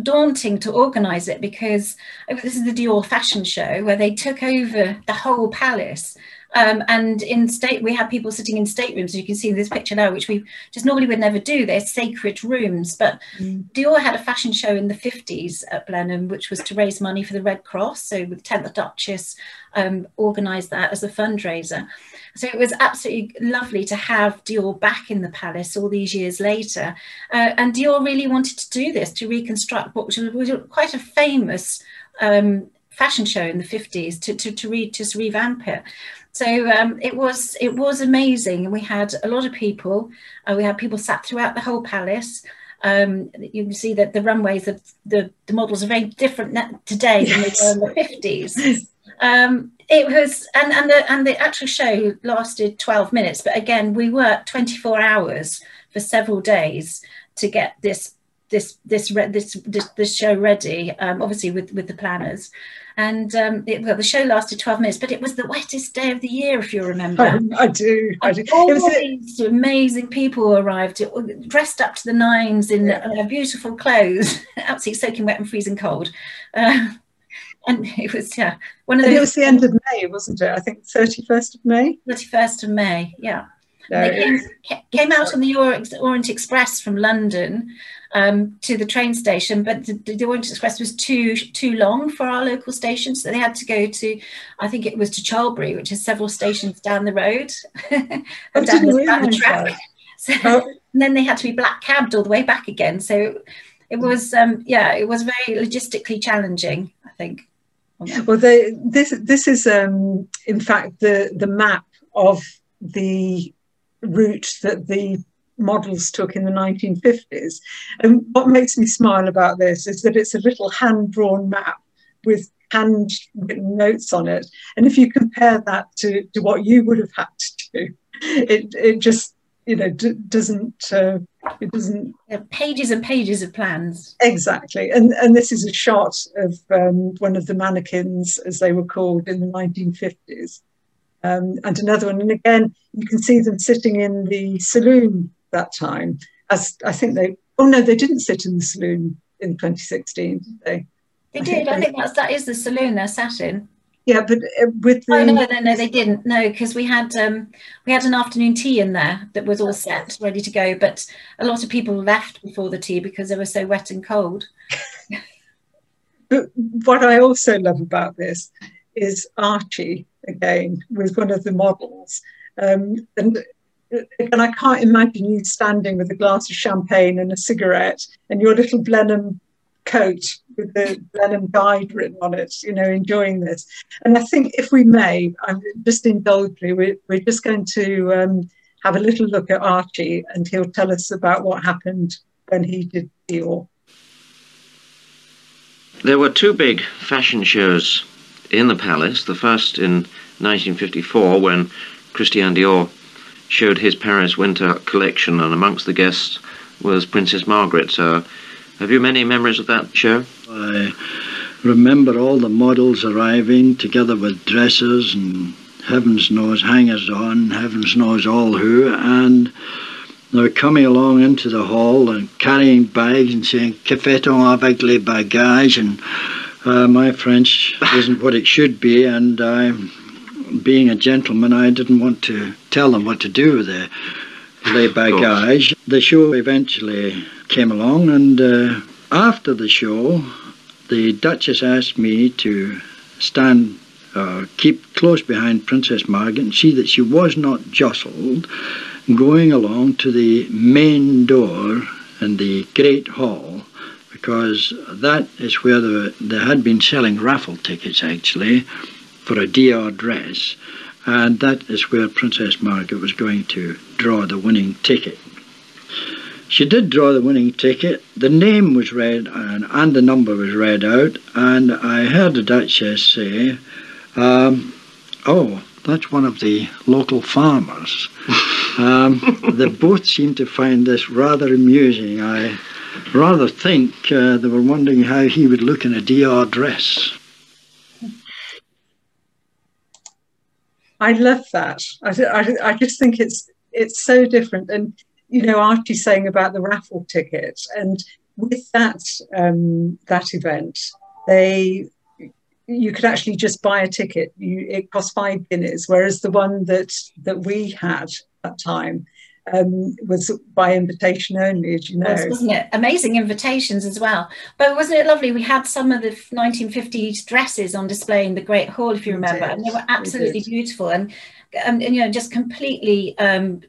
[SPEAKER 3] daunting to organise it because this is the Dior fashion show where they took over the whole palace. Um, and in state, we had people sitting in staterooms, as you can see this picture now, which we just normally would never do. They're sacred rooms. But Dior had a fashion show in the 50s at Blenheim, which was to raise money for the Red Cross. So the 10th Duchess um, organised that as a fundraiser. So it was absolutely lovely to have Dior back in the palace all these years later. Uh, and Dior really wanted to do this to reconstruct what was, quite a famous um, fashion show in the 50s to, to, to, re, to revamp it. So um, it was it was amazing, and we had a lot of people. Uh, we had people sat throughout the whole palace. Um, you can see that the runways of the, the models are very different today
[SPEAKER 2] Yes.
[SPEAKER 3] than they were in the fifties. Um, it was and and the and the actual show lasted twelve minutes, but again we worked twenty four hours for several days to get this this this this, this this show ready. Um, obviously with with the planners, and um, it, well the show lasted twelve minutes, but it was the wettest day of the year if you remember.
[SPEAKER 2] I, I do. I do.
[SPEAKER 3] All
[SPEAKER 2] was a-
[SPEAKER 3] these amazing people arrived, dressed up to the nines in
[SPEAKER 2] Yeah.
[SPEAKER 3] uh, beautiful clothes, absolutely soaking wet and freezing cold. Uh, and it was yeah one of
[SPEAKER 2] and it was the end of May, wasn't it? I think 31st of May.
[SPEAKER 3] 31st of May. Yeah,
[SPEAKER 2] No,
[SPEAKER 3] they came, came out on the Orient Express from London um, to the train station, but the, the Express was too too long for our local station, so they had to go to, I think it was to Charlbury, which is several stations down the road, and down the, down the. So,
[SPEAKER 2] Oh.
[SPEAKER 3] and then they had to be black cabbed all the way back again. So it was, um, yeah, it was very logistically challenging, I think.
[SPEAKER 2] Well, they, this this is um, in fact the the map of the route that the models took in the 1950s. And what makes me smile about this is that it's a little hand drawn map with handwritten notes on it. And if you compare that to, to what you would have had to do, it it just you know doesn't uh, it doesn't
[SPEAKER 3] pages and pages of plans.
[SPEAKER 2] Exactly, and and this is a shot of um, one of the mannequins, as they were called in the 1950s, um, and another one. And again, you can see them sitting in the saloon that time. As I think they, oh no, they didn't sit in the saloon in 2016, did they?
[SPEAKER 3] They
[SPEAKER 2] I
[SPEAKER 3] did.
[SPEAKER 2] think
[SPEAKER 3] I
[SPEAKER 2] they-
[SPEAKER 3] think that's that is the saloon they're sat in.
[SPEAKER 2] Yeah, but uh, with the
[SPEAKER 3] Oh no, no, no, they didn't. No, because we had um, we had an afternoon tea in there that was all set, ready to go. But a lot of people left before the tea because they were so wet and cold.
[SPEAKER 2] But what I also love about this is Archie again was one of the models, um, and and I can't imagine you standing with a glass of champagne and a cigarette and your little Blenheim coat with the Blenheim guide written on it, you know, enjoying this. And I think if we may, I'm just indulge me, we're, we're just going to um, have a little look at Archie and he'll tell us about what happened when he did Dior.
[SPEAKER 4] There were two big fashion shows in the palace. The first in 1954 when Christian Dior showed his Paris winter collection, and amongst the guests was Princess Margaret. Uh, have you many memories of that show?
[SPEAKER 5] I remember all the models arriving together with dresses and heavens knows hangers on, heavens knows all who, and they were coming along into the hall and carrying bags and saying "Que fait-on avec les bagages?" and uh, my French isn't what it should be, and I, being a gentleman, I didn't want to tell them what to do. With their les bagages. The show eventually came along, and uh, after the show, the Duchess asked me to stand, uh, keep close behind Princess Margaret and see that she was not jostled, going along to the main door in the Great Hall, because that is where the, they had been selling raffle tickets actually for a Dior dress, and that is where Princess Margaret was going to draw the winning ticket. She did draw the winning ticket. The name was read and, and the number was read out, and I heard the Duchess say, um, "Oh, that's one of the local farmers." um, they both seemed to find this rather amusing. I rather think uh, they were wondering how he would look in a Dior dress.
[SPEAKER 2] I love that. I, I, I just think it's it's so different and you know, Archie saying about the raffle ticket, and with that um, that event, they you could actually just buy a ticket. You, it cost five guineas, whereas the one that that we had at time um, was by invitation only, as you know. Was,
[SPEAKER 3] wasn't it? Amazing invitations as well. But wasn't it lovely? We had some of the 1950s dresses on display in the Great Hall, if you remember, and they were absolutely beautiful. And um, and, you know, just completely um,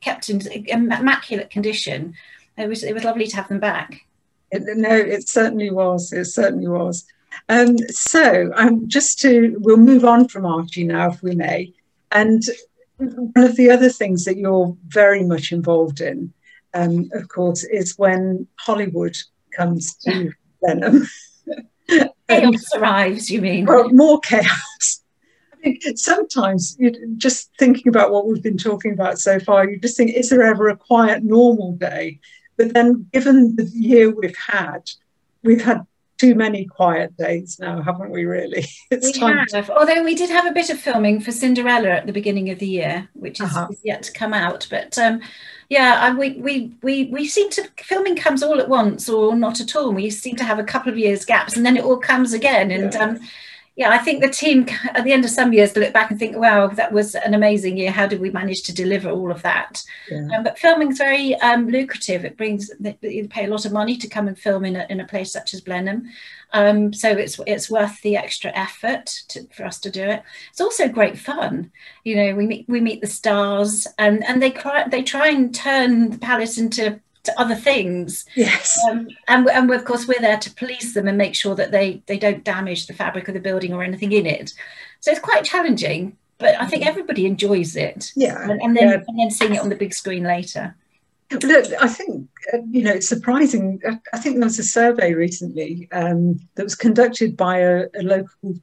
[SPEAKER 3] kept in immaculate condition. It was it was lovely to have them back.
[SPEAKER 2] It, no, it certainly was. It certainly was. Um, so, um, just to we'll move on from Archie now, if we may. And one of the other things that you're very much involved in, um, of course, is when Hollywood comes to Blenheim.
[SPEAKER 3] chaos arrives, you mean?
[SPEAKER 2] Well, more chaos I think sometimes just thinking about what we've been talking about so far, you just think, is there ever a quiet, normal day? But then, given the year we've had, we've had too many quiet days now, haven't we? Really,
[SPEAKER 3] it's we time. Have. To... Although we did have a bit of filming for Cinderella at the beginning of the year, which is uh-huh. yet to come out. But um, yeah, I, we we we we seem to filming comes all at once or not at all. We seem to have a couple of years gaps, and then it all comes again. And yeah. um, yeah, I think the team at the end of some years look back and think, wow, that was an amazing year. How did we manage to deliver all of that? Yeah. Um, but filming is very um, lucrative. It brings you pay a lot of money to come and film in a, in a place such as Blenheim. Um, so it's it's worth the extra effort to, for us to do it. It's also great fun. You know, we meet we meet the stars and and they try they try and turn the palace into to other things.
[SPEAKER 2] Yes. Um,
[SPEAKER 3] and, and of course, we're there to police them and make sure that they, they don't damage the fabric of the building or anything in it. So it's quite challenging, but I think everybody enjoys it.
[SPEAKER 2] Yeah.
[SPEAKER 3] And, and then, yeah. and then seeing it on the big screen later.
[SPEAKER 2] Look, I think, uh, you know, it's surprising. Uh, I think there was a survey recently um, that was conducted by a, a local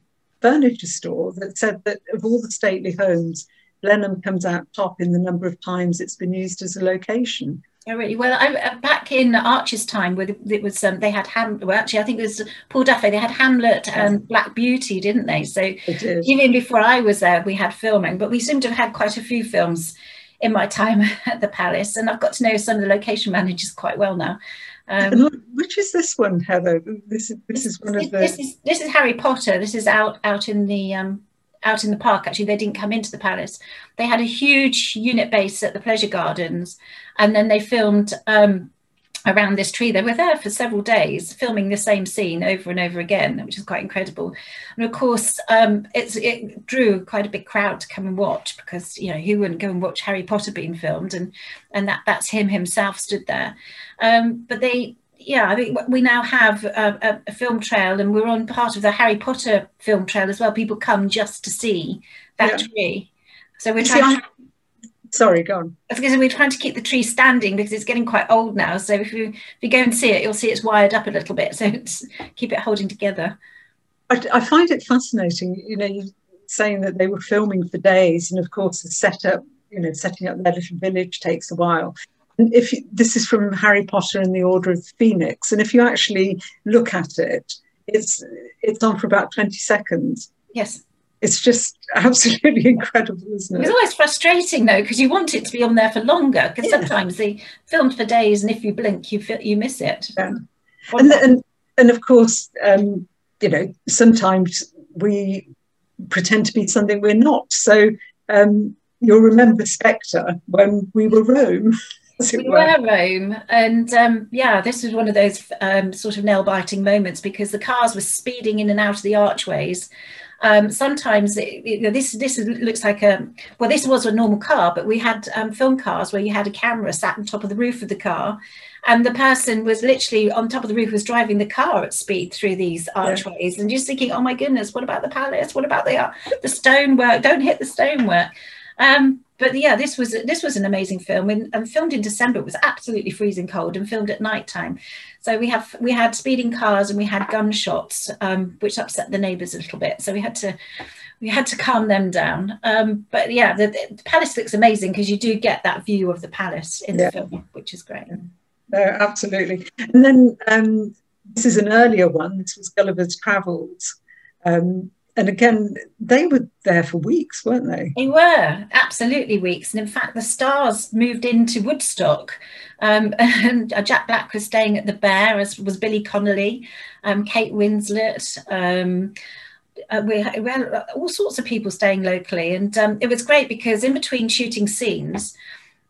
[SPEAKER 2] furniture store that said that of all the stately homes, Blenheim comes out top in the number of times it's been used as a location.
[SPEAKER 3] Oh, really? Well, I, uh, back in Archie's time, where it was um, they had Ham. Well, actually, I think it was Paul Duffy. They had Hamlet and Black Beauty, didn't they? So even before I was there, we had filming, but we seem to have had quite a few films in my time at the Palace, and I've got to know some of the location managers quite well now.
[SPEAKER 2] Um, which is this one, Heather? This is this is one of the.
[SPEAKER 3] This is this is Harry Potter. This is out out in the um, out in the park. Actually, they didn't come into the palace. They had a huge unit base at the pleasure gardens, and then they filmed um, around this tree. They were there for several days, filming the same scene over and over again, which is quite incredible. And of course, um, it drew quite a big crowd to come and watch because you know who wouldn't go and watch Harry Potter being filmed, and and that that's him himself stood there. Um, but they yeah, I think we now have a, a, film trail, and we're on part of the Harry Potter film trail as well. People come just to see that yeah. tree. So we're trying. See,
[SPEAKER 2] to, sorry, go on.
[SPEAKER 3] Because we're trying to keep the tree standing because it's getting quite old now. So if you if you go and see it, you'll see it's wired up a little bit. So keep it holding together.
[SPEAKER 2] I, I find it fascinating. You know, you saying that they were filming for days, and of course the setup, you know, setting up their little village takes a while if you, this is from Harry Potter and the Order of the Phoenix, and if you actually look at it, it's it's on for about twenty seconds.
[SPEAKER 3] Yes,
[SPEAKER 2] it's just absolutely incredible, isn't it?
[SPEAKER 3] It's always frustrating though because you want it to be on there for longer. Because yeah. sometimes they filmed for days, and if you blink, you feel, you miss it.
[SPEAKER 2] Yeah. And, and and of course, um, you know, sometimes we pretend to be something we're not. So um, you'll remember Spectre when we were Rome.
[SPEAKER 3] we were. Rome, and um, yeah, this was one of those um, sort of nail biting moments because the cars were speeding in and out of the archways. Um, sometimes it, it, this this looks like a well, this was a normal car, but we had um, film cars where you had a camera sat on top of the roof of the car, and the person was literally on top of the roof was driving the car at speed through these archways, yeah. and just thinking, oh my goodness, what about the palace? What about the uh, the stonework? Don't hit the stonework. Um, but yeah, this was this was an amazing film and, and, filmed in December. It was absolutely freezing cold and filmed at night time. So we have we had speeding cars and we had gunshots, um, which upset the neighbours a little bit. So we had to we had to calm them down. Um, but yeah, the, the, palace looks amazing because you do get that view of the palace in yeah. the film, which is great.
[SPEAKER 2] No, absolutely. And then um, this is an earlier one. This was Gulliver's Travels. Um, and again, they were there for weeks, weren't they?
[SPEAKER 3] They were absolutely weeks. And in fact, the stars moved into Woodstock. Um, and Jack Black was staying at the Bear, as was Billy Connolly, um, Kate Winslet. Um, uh, we, had, we, had, all sorts of people staying locally. And um, it was great because in between shooting scenes,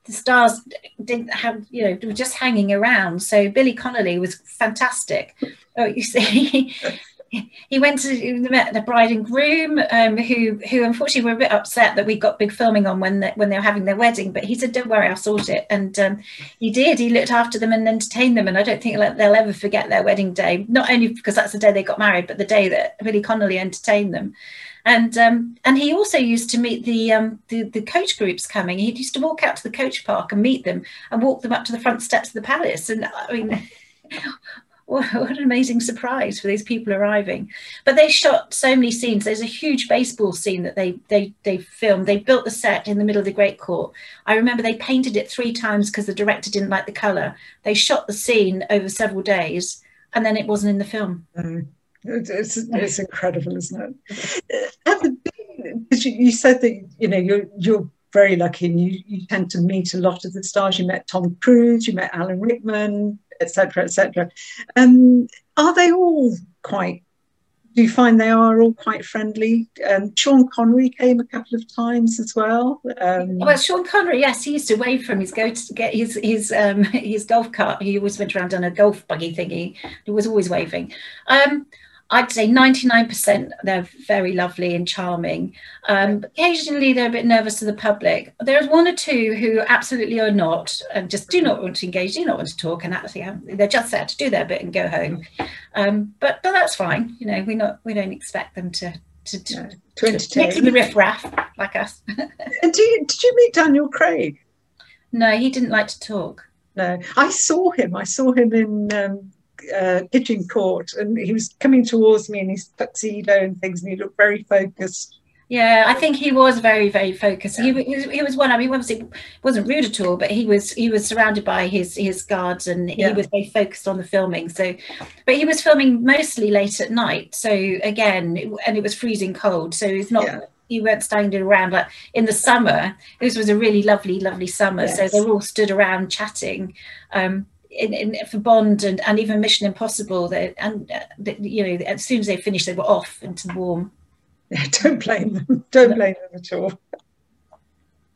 [SPEAKER 3] the stars didn't have, you know, were just hanging around. So Billy Connolly was fantastic. Oh, you see, he went to met the bride and groom, um, who who unfortunately were a bit upset that we got big filming on when they, when they were having their wedding. But he said, "Don't worry, I'll sort it." And um, he did. He looked after them and entertained them. And I don't think they'll ever forget their wedding day. Not only because that's the day they got married, but the day that Billy Connolly entertained them. And um, and he also used to meet the, um, the the coach groups coming. He used to walk out to the coach park and meet them and walk them up to the front steps of the palace. And I mean what an amazing surprise for these people arriving. But they shot so many scenes. There's a huge baseball scene that they they they filmed. They built the set in the middle of the great court. I remember they painted it three times because the director didn't like the color. They shot the scene over several days and then it wasn't in the film.
[SPEAKER 2] Mm. it's, it's incredible isn't it? You, you said that you know you're you're very lucky and you, you tend to meet a lot of the stars. You met tom cruise you met alan rickman etc., etc. Um, are they all quite? Do you find they are all quite friendly? Um, Sean Connery came a couple of times as well. Um,
[SPEAKER 3] well, Sean Connery, yes, he used to wave from his go to get his his um, his golf cart. He always went around on a golf buggy thingy. He was always waving. I'd say 99% they're very lovely and charming. Um, occasionally they're a bit nervous to the public. There's one or two who absolutely are not and just do not want to engage, do not want to talk, and actually they're just there to do their bit and go home. Um, but but that's fine. You know, we not we don't expect them to to, to, no, to entertain to the riffraff like us.
[SPEAKER 2] and do you, did you meet Daniel Craig?
[SPEAKER 3] No, he didn't like to talk.
[SPEAKER 2] No, I saw him. I saw him in um, uh, Pigeon Court, and he was coming towards me in his tuxedo and things, and he looked very focused.
[SPEAKER 3] Yeah, I think he was very, very focused. He, he, was, he was one. I mean, obviously, wasn't rude at all, but he was he was surrounded by his his guards, and yeah. he was very focused on the filming. So, but he was filming mostly late at night. So again, and it was freezing cold. So he's not. Yeah. You weren't standing around like in the summer. This was a really lovely, lovely summer. Yes. So they all stood around chatting. Um, in, in, for Bond and, and even Mission Impossible, they, and uh, they, you know, as soon as they finished, they were off into the warm.
[SPEAKER 2] Yeah, don't blame them. Don't blame them at all.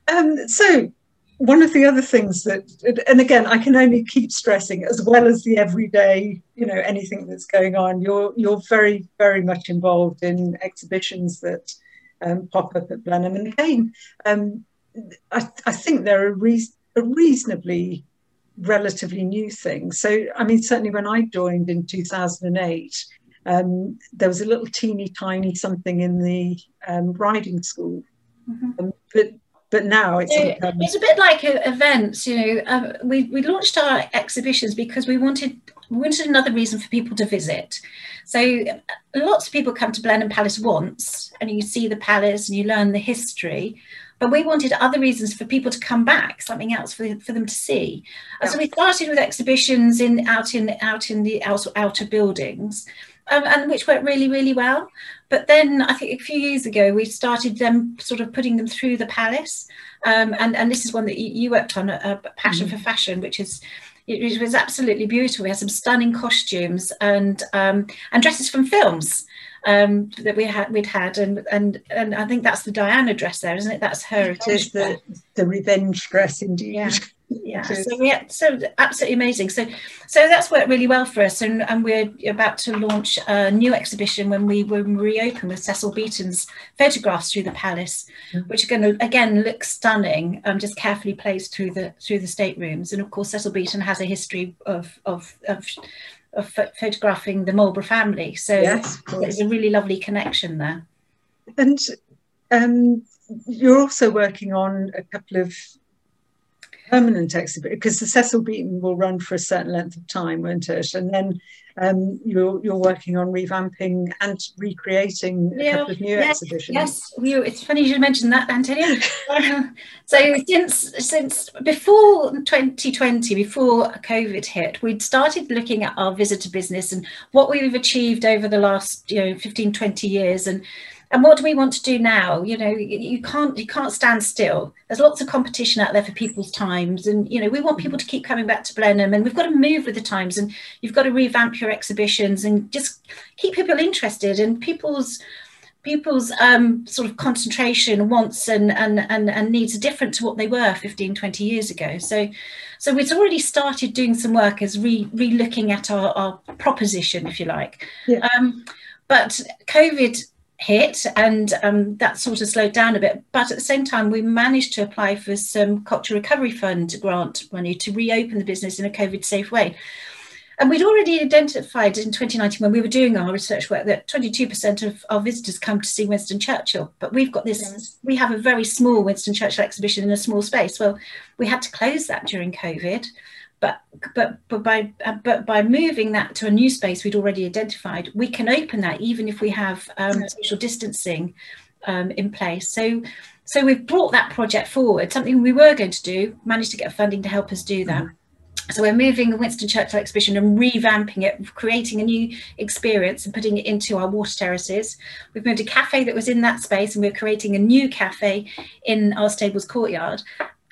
[SPEAKER 2] Um, so, one of the other things that, and again, I can only keep stressing, as well as the everyday, you know, anything that's going on, you're you're very very much involved in exhibitions that um, pop up at Blenheim, and again, um, I, I think they're a, re- a reasonably relatively new thing. So, I mean, certainly when I joined in 2008, um, there was a little teeny tiny something in the um, riding school. Mm-hmm. Um, but but now it's
[SPEAKER 3] it, it's a bit like events you know um, we, we launched our exhibitions because we wanted we wanted another reason for people to visit so lots of people come to blenheim palace once and you see the palace and you learn the history but we wanted other reasons for people to come back, something else for, for them to see. Yeah. So we started with exhibitions in out in out in the outer, outer buildings, um, and which worked really really well. But then I think a few years ago we started them sort of putting them through the palace, um, and and this is one that you, you worked on, a, a passion mm-hmm. for fashion, which is it was absolutely beautiful. We had some stunning costumes and um, and dresses from films um, that we had we'd had, and and and I think that's the Diana dress there, isn't it? That's her.
[SPEAKER 2] It is the the revenge dress, indeed.
[SPEAKER 3] Yeah. yeah so yeah so absolutely amazing so so that's worked really well for us and and we're about to launch a new exhibition when we will reopen with cecil beaton's photographs through the palace mm-hmm. which are going to again look stunning um just carefully placed through the through the staterooms and of course cecil beaton has a history of of of of photographing the Marlborough family. So yes, there's a really lovely connection there.
[SPEAKER 2] And um, you're also working on a couple of permanent exhibition because the Cecil Beaton will run for a certain length of time, won't it? And then um, you're you're working on revamping and recreating a couple of new
[SPEAKER 3] yes,
[SPEAKER 2] exhibitions.
[SPEAKER 3] Yes, you, it's funny you mentioned that, Antonia. so since since before 2020, before COVID hit, we'd started looking at our visitor business and what we've achieved over the last you know 15, 20 years and and what do we want to do now? You know you can't you can't stand still. There's lots of competition out there for people's times. And you know we want people to keep coming back to blenheim. And we've got to move with the times. And you've got to revamp your exhibitions and just keep people interested and people's people's um, sort of concentration wants and, and and and needs are different to what they were 15 20 years ago. So so we've already started doing some work as re re-looking at our, our proposition if you like. Yeah. um, but covid hit and um, that sort of slowed down a bit. But at the same time, we managed to apply for some Cultural Recovery Fund grant money to reopen the business in a COVID safe way. And we'd already identified in 2019 when we were doing our research work that 22% of our visitors come to see Winston Churchill. But we've got this, yes. we have a very small Winston Churchill exhibition in a small space. Well, we had to close that during COVID but but but by uh, but by moving that to a new space we'd already identified, we can open that even if we have um, social distancing um, in place. So so we've brought that project forward. Something we were going to do, managed to get funding to help us do that. Mm-hmm. So we're moving the Winston Churchill exhibition and revamping it, creating a new experience and putting it into our water terraces. We've moved a cafe that was in that space and we're creating a new cafe in our stables courtyard.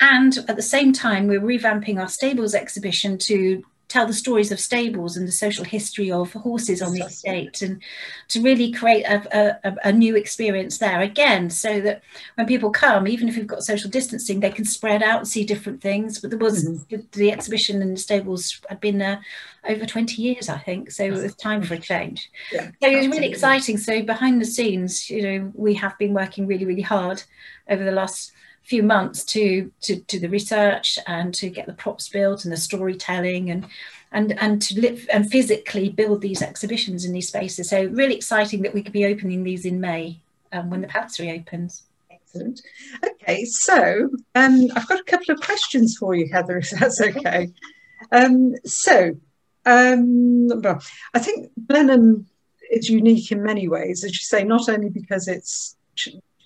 [SPEAKER 3] And at the same time, we're revamping our stables exhibition to tell the stories of stables and the social history of horses on the estate and to really create a, a, a, new experience there again so that when people come even if we've got social distancing they can spread out and see different things. But there was mm-hmm. the exhibition and the stables had been there over 20 years i think so it was time for a change. Yeah, so it was really exciting. So behind the scenes you know we have been working really really hard over the last few months to to do the research and to get the props built and the storytelling and and and to live and physically build these exhibitions in these spaces. So really exciting that we could be opening these in May um, when the palace reopens.
[SPEAKER 2] Excellent. Okay, so um, I've got a couple of questions for you, Heather, if that's okay. Um, so um, well, I think Blenheim is unique in many ways, as you say, not only because it's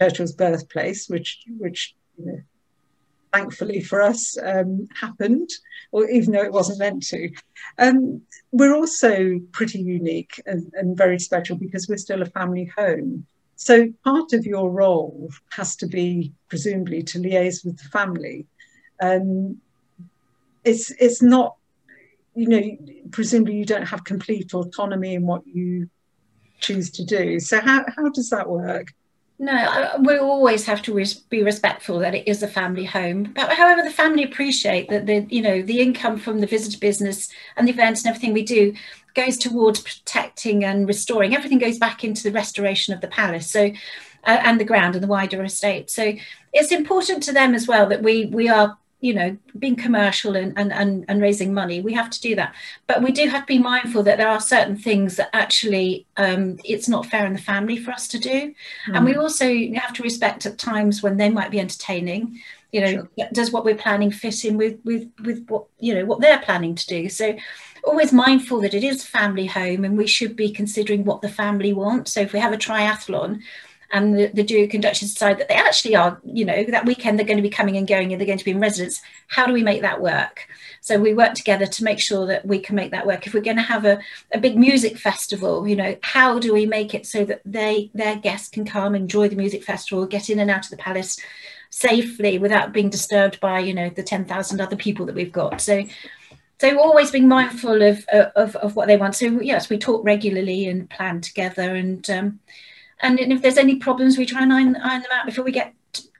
[SPEAKER 2] Churchill's birthplace, which which know, thankfully for us, um, happened, or even though it wasn't meant to. Um, we're also pretty unique and, and, very special because we're still a family home. So part of your role has to be presumably to liaise with the family. Um, it's it's not, you know, presumably you don't have complete autonomy in what you choose to do. So how, how does that work?
[SPEAKER 3] No, we always have to res- be respectful that it is a family home. But however, the family appreciate that the you know the income from the visitor business and the events and everything we do goes towards protecting and restoring. Everything goes back into the restoration of the palace. So. Uh, and the ground and the wider estate. So it's important to them as well that we we are you know being commercial and, and and and raising money we have to do that but we do have to be mindful that there are certain things that actually um, it's not fair in the family for us to do mm. and we hmm. also have to respect at times when they might be entertaining you know sure. does what we're planning fit in with with with what you know what they're planning to do so always mindful that it is family home and we should be considering what the family wants so if we have a triathlon and the, the Duke and Duchess decide that they actually are, you know, that weekend they're going to be coming and going and they're going to be in residence. How do we make that work? So we work together to make sure that we can make that work. If we're going to have a, a big music festival, you know, how do we make it so that they their guests can come, enjoy the music festival, get in and out of the palace safely without being disturbed by, you know, the 10,000 other people that we've got. So so always being mindful of, of, of what they want. So yes, we talk regularly and plan together and um, and if there's any problems, we try and iron, iron them out before we get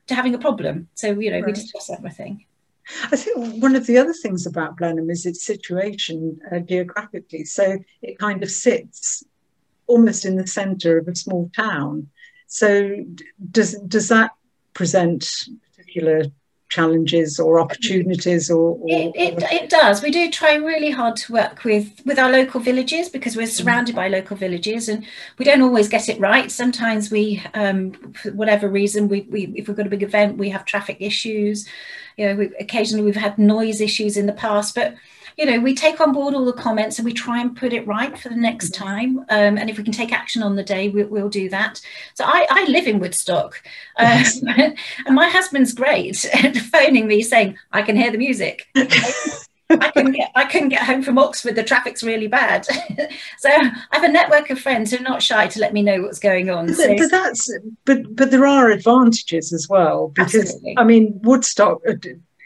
[SPEAKER 3] to having a problem. So you know, right. we discuss everything.
[SPEAKER 2] I think one of the other things about Blenheim is its situation uh, geographically. So it kind of sits almost in the centre of a small town. So does does that present particular challenges or opportunities or, or,
[SPEAKER 3] it, it, it, does. We do try really hard to work with with our local villages because we're surrounded by local villages and we don't always get it right. Sometimes we um, for whatever reason we, we if we've got a big event we have traffic issues. You know we, occasionally we've had noise issues in the past but you know, we take on board all the comments and we try and put it right for the next mm-hmm. time. Um, and if we can take action on the day, we, will do that. So I, I live in Woodstock, uh, and my husband's great at phoning me saying, "I can hear the music." I couldn't get I couldn't get home from Oxford. The traffic's really bad. so I have a network of friends who are not shy to let me know what's going on. So.
[SPEAKER 2] But that's but but there are advantages as well because Absolutely. I mean Woodstock uh,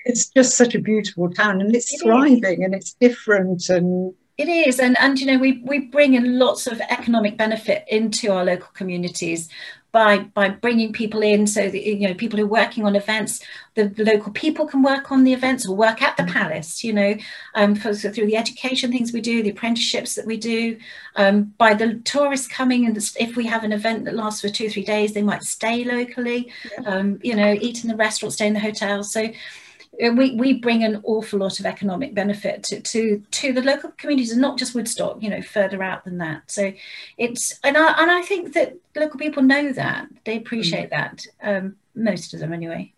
[SPEAKER 2] it's just such a beautiful town and it's it thriving is. and it's different and
[SPEAKER 3] it is and and you know we we bring in lots of economic benefit into our local communities by by bringing people in so that you know people who are working on events the, local people can work on the events or work at the mm. palace you know um, for, so through the education things we do the apprenticeships that we do um, by the tourists coming and if we have an event that lasts for two three days they might stay locally yeah. um, you know eat in the restaurant stay in the hotel so we, we bring an awful lot of economic benefit to, to, to the local communities and not just Woodstock, you know, further out than that. So it's, and I, and I think that local people know that, they appreciate that, um, most of them anyway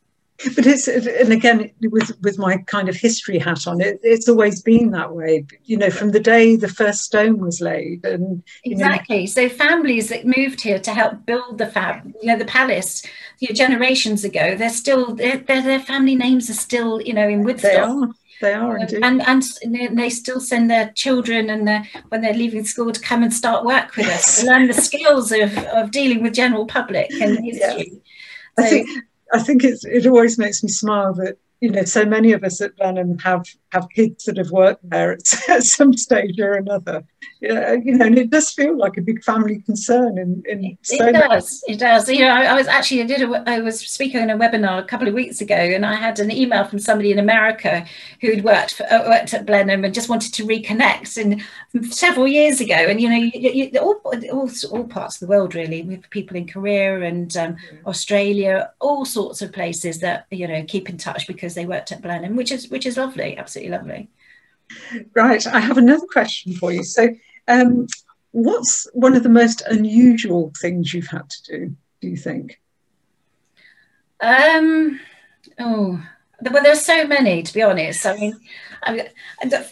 [SPEAKER 2] but it's and again with with my kind of history hat on it it's always been that way you know from the day the first stone was laid and
[SPEAKER 3] exactly know. so families that moved here to help build the fab you know the palace you know, generations ago they're still their their family names are still you know in woodstock.
[SPEAKER 2] they are. They are um, indeed.
[SPEAKER 3] and and they still send their children and their, when they're leaving school to come and start work with us. Learn the skills of, of dealing with general public and history. Yeah.
[SPEAKER 2] So, I think I think it's, it always makes me smile that you know so many of us at Blenheim have have kids that have worked there at, at some stage or another. Yeah, you know, and it does feel like a big family concern. In, in
[SPEAKER 3] it, so it does. It does. You know, I, I, was actually I did a, I was speaking in a webinar a couple of weeks ago, and I had an email from somebody in America who'd worked for, uh, worked at Blenheim and just wanted to reconnect, and several years ago. And you know, you, you, all, all all parts of the world really, with people in Korea and um, Australia, all sorts of places that you know keep in touch because they worked at Blenheim, which is which is lovely, absolutely lovely.
[SPEAKER 2] Right, I have another question for you. So, um, what's one of the most unusual things you've had to do, do you think?
[SPEAKER 3] Um, oh, well, there's so many, to be honest. I mean, I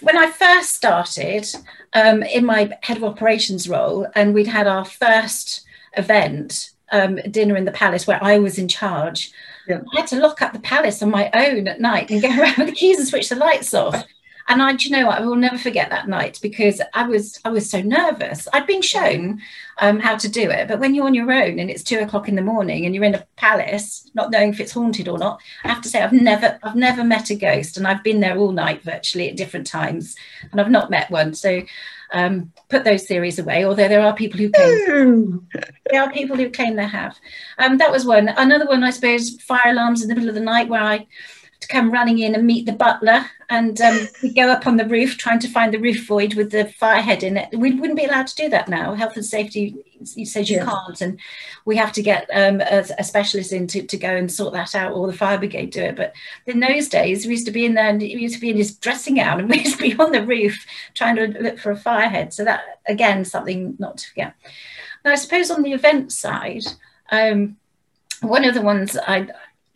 [SPEAKER 3] when I first started um, in my head of operations role, and we'd had our first event, um, dinner in the palace, where I was in charge, yeah. I had to lock up the palace on my own at night and go around with the keys and switch the lights off. And I, you know what, I will never forget that night because I was I was so nervous. I'd been shown um, how to do it, but when you're on your own and it's two o'clock in the morning and you're in a palace, not knowing if it's haunted or not, I have to say I've never I've never met a ghost, and I've been there all night virtually at different times, and I've not met one. So um, put those theories away, although there are people who claim there are people who claim they have. Um, that was one. Another one, I suppose, fire alarms in the middle of the night where I to come running in and meet the butler. And um, we go up on the roof trying to find the roof void with the fire head in it. We wouldn't be allowed to do that now. Health and safety says you yeah. can't. And we have to get um, a, a, specialist in to, to go and sort that out or the fire brigade do it. But in those days, we used to be in there and we used to be in his dressing gown and we used to be on the roof trying to look for a fire head. So that, again, something not to forget. Now, I suppose on the event side, um, one of the ones I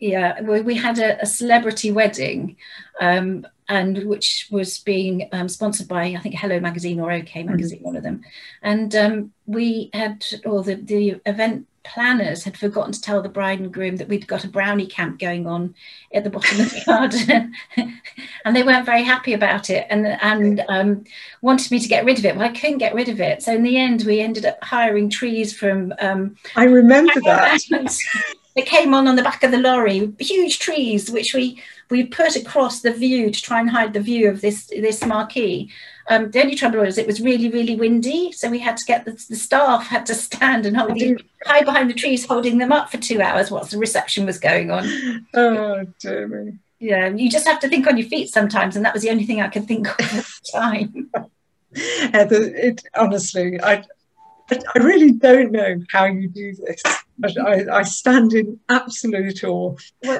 [SPEAKER 3] yeah we had a, a celebrity wedding um, and which was being um, sponsored by I think Hello Magazine or OK mm-hmm. Magazine, mm-hmm. one of them. And um, we had, or the, the event planners had forgotten to tell the bride and groom that we'd got a brownie camp going on at the bottom of the garden, and they weren't very happy about it, and and um, wanted me to get rid of it. but I couldn't get rid of it, so in the end, we ended up hiring trees from. Um,
[SPEAKER 2] I remember that.
[SPEAKER 3] They came on on the back of the lorry, huge trees, which we we put across the view to try and hide the view of this this marquee. Um, the only trouble was it was really really windy, so we had to get the, the staff had to stand and hold the, hide behind the trees, holding them up for two hours whilst the reception was going on.
[SPEAKER 2] Oh dear me.
[SPEAKER 3] Yeah, you just have to think on your feet sometimes, and that was the only thing I could think of at the time.
[SPEAKER 2] Heather, it, honestly, I, I really don't know how you do this. I, I stand in absolute awe.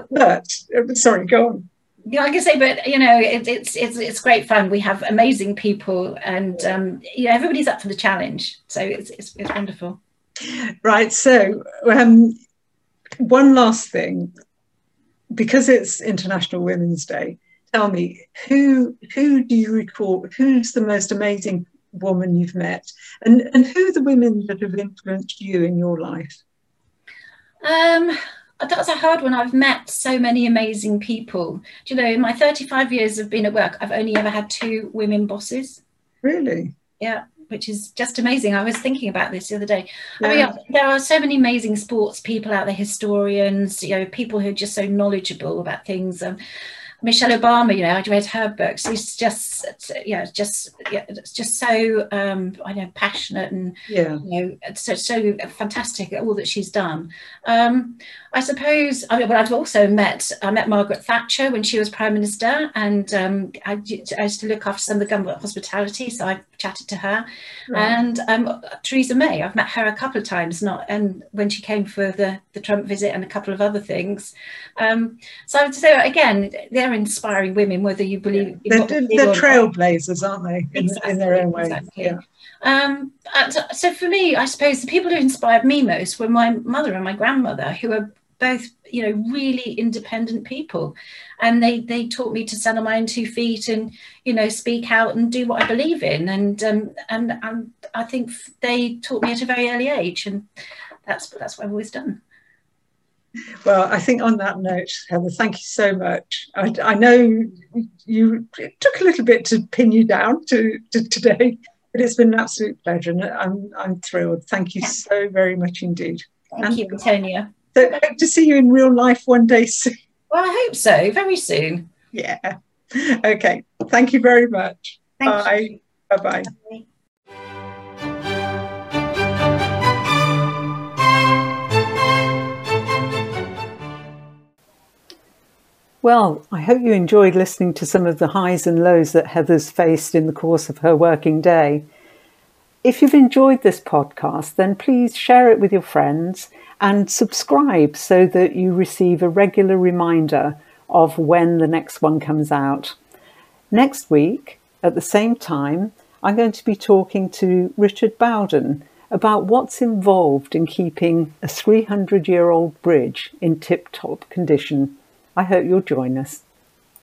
[SPEAKER 2] But sorry, go on.
[SPEAKER 3] Yeah, I can say, but you know, it, it's it's it's great fun. We have amazing people, and um, you know, everybody's up for the challenge, so it's it's, it's wonderful.
[SPEAKER 2] Right. So, um, one last thing, because it's International Women's Day. Tell me, who who do you recall? Who's the most amazing woman you've met, and and who are the women that have influenced you in your life?
[SPEAKER 3] Um, that's a hard one. I've met so many amazing people. Do you know, in my 35 years of being at work, I've only ever had two women bosses.
[SPEAKER 2] Really?
[SPEAKER 3] Yeah, which is just amazing. I was thinking about this the other day. Yeah. I mean, there are so many amazing sports people out there, historians, you know, people who are just so knowledgeable about things. Um, Michelle Obama, you know, I read her books. She's just, yeah, just, yeah, it's just so, um, I know, passionate and,
[SPEAKER 2] yeah.
[SPEAKER 3] you know, so, so fantastic at all that she's done. Um, I suppose, I mean, but I've also met, I met Margaret Thatcher when she was Prime Minister, and um, I, I, used to look after some of the government hospitality, so I chatted to her. Right. And um, Theresa May, I've met her a couple of times, not and when she came for the, the Trump visit and a couple of other things. Um, so I would say, again, they're inspiring women, whether you believe.
[SPEAKER 2] Yeah. They're, they're trailblazers, aren't they, in, exactly, in their own way?
[SPEAKER 3] Exactly. Yeah. Um, so for me, I suppose the people who inspired me most were my mother and my grandmother, who are both you know really independent people and they they taught me to stand on my own two feet and you know speak out and do what i believe in and um, and, and i think they taught me at a very early age and that's that's what i've always done
[SPEAKER 2] well, I think on that note, Heather, thank you so much. I, I know you took a little bit to pin you down to, to today, but it's been an absolute pleasure, and I'm I'm thrilled. Thank you so very much indeed.
[SPEAKER 3] Thank and, you, Antonia.
[SPEAKER 2] So hope to see you in real life one day soon.
[SPEAKER 3] Well, I hope so. Very soon.
[SPEAKER 2] Yeah. Okay. Thank you very much.
[SPEAKER 3] Thank
[SPEAKER 2] bye. Bye bye.
[SPEAKER 1] Well, I hope you enjoyed listening to some of the highs and lows that Heather's faced in the course of her working day. If you've enjoyed this podcast, then please share it with your friends and subscribe so that you receive a regular reminder of when the next one comes out. Next week, at the same time, I'm going to be talking to Richard Bowden about what's involved in keeping a 300 year old bridge in tip top condition. I hope you'll join us.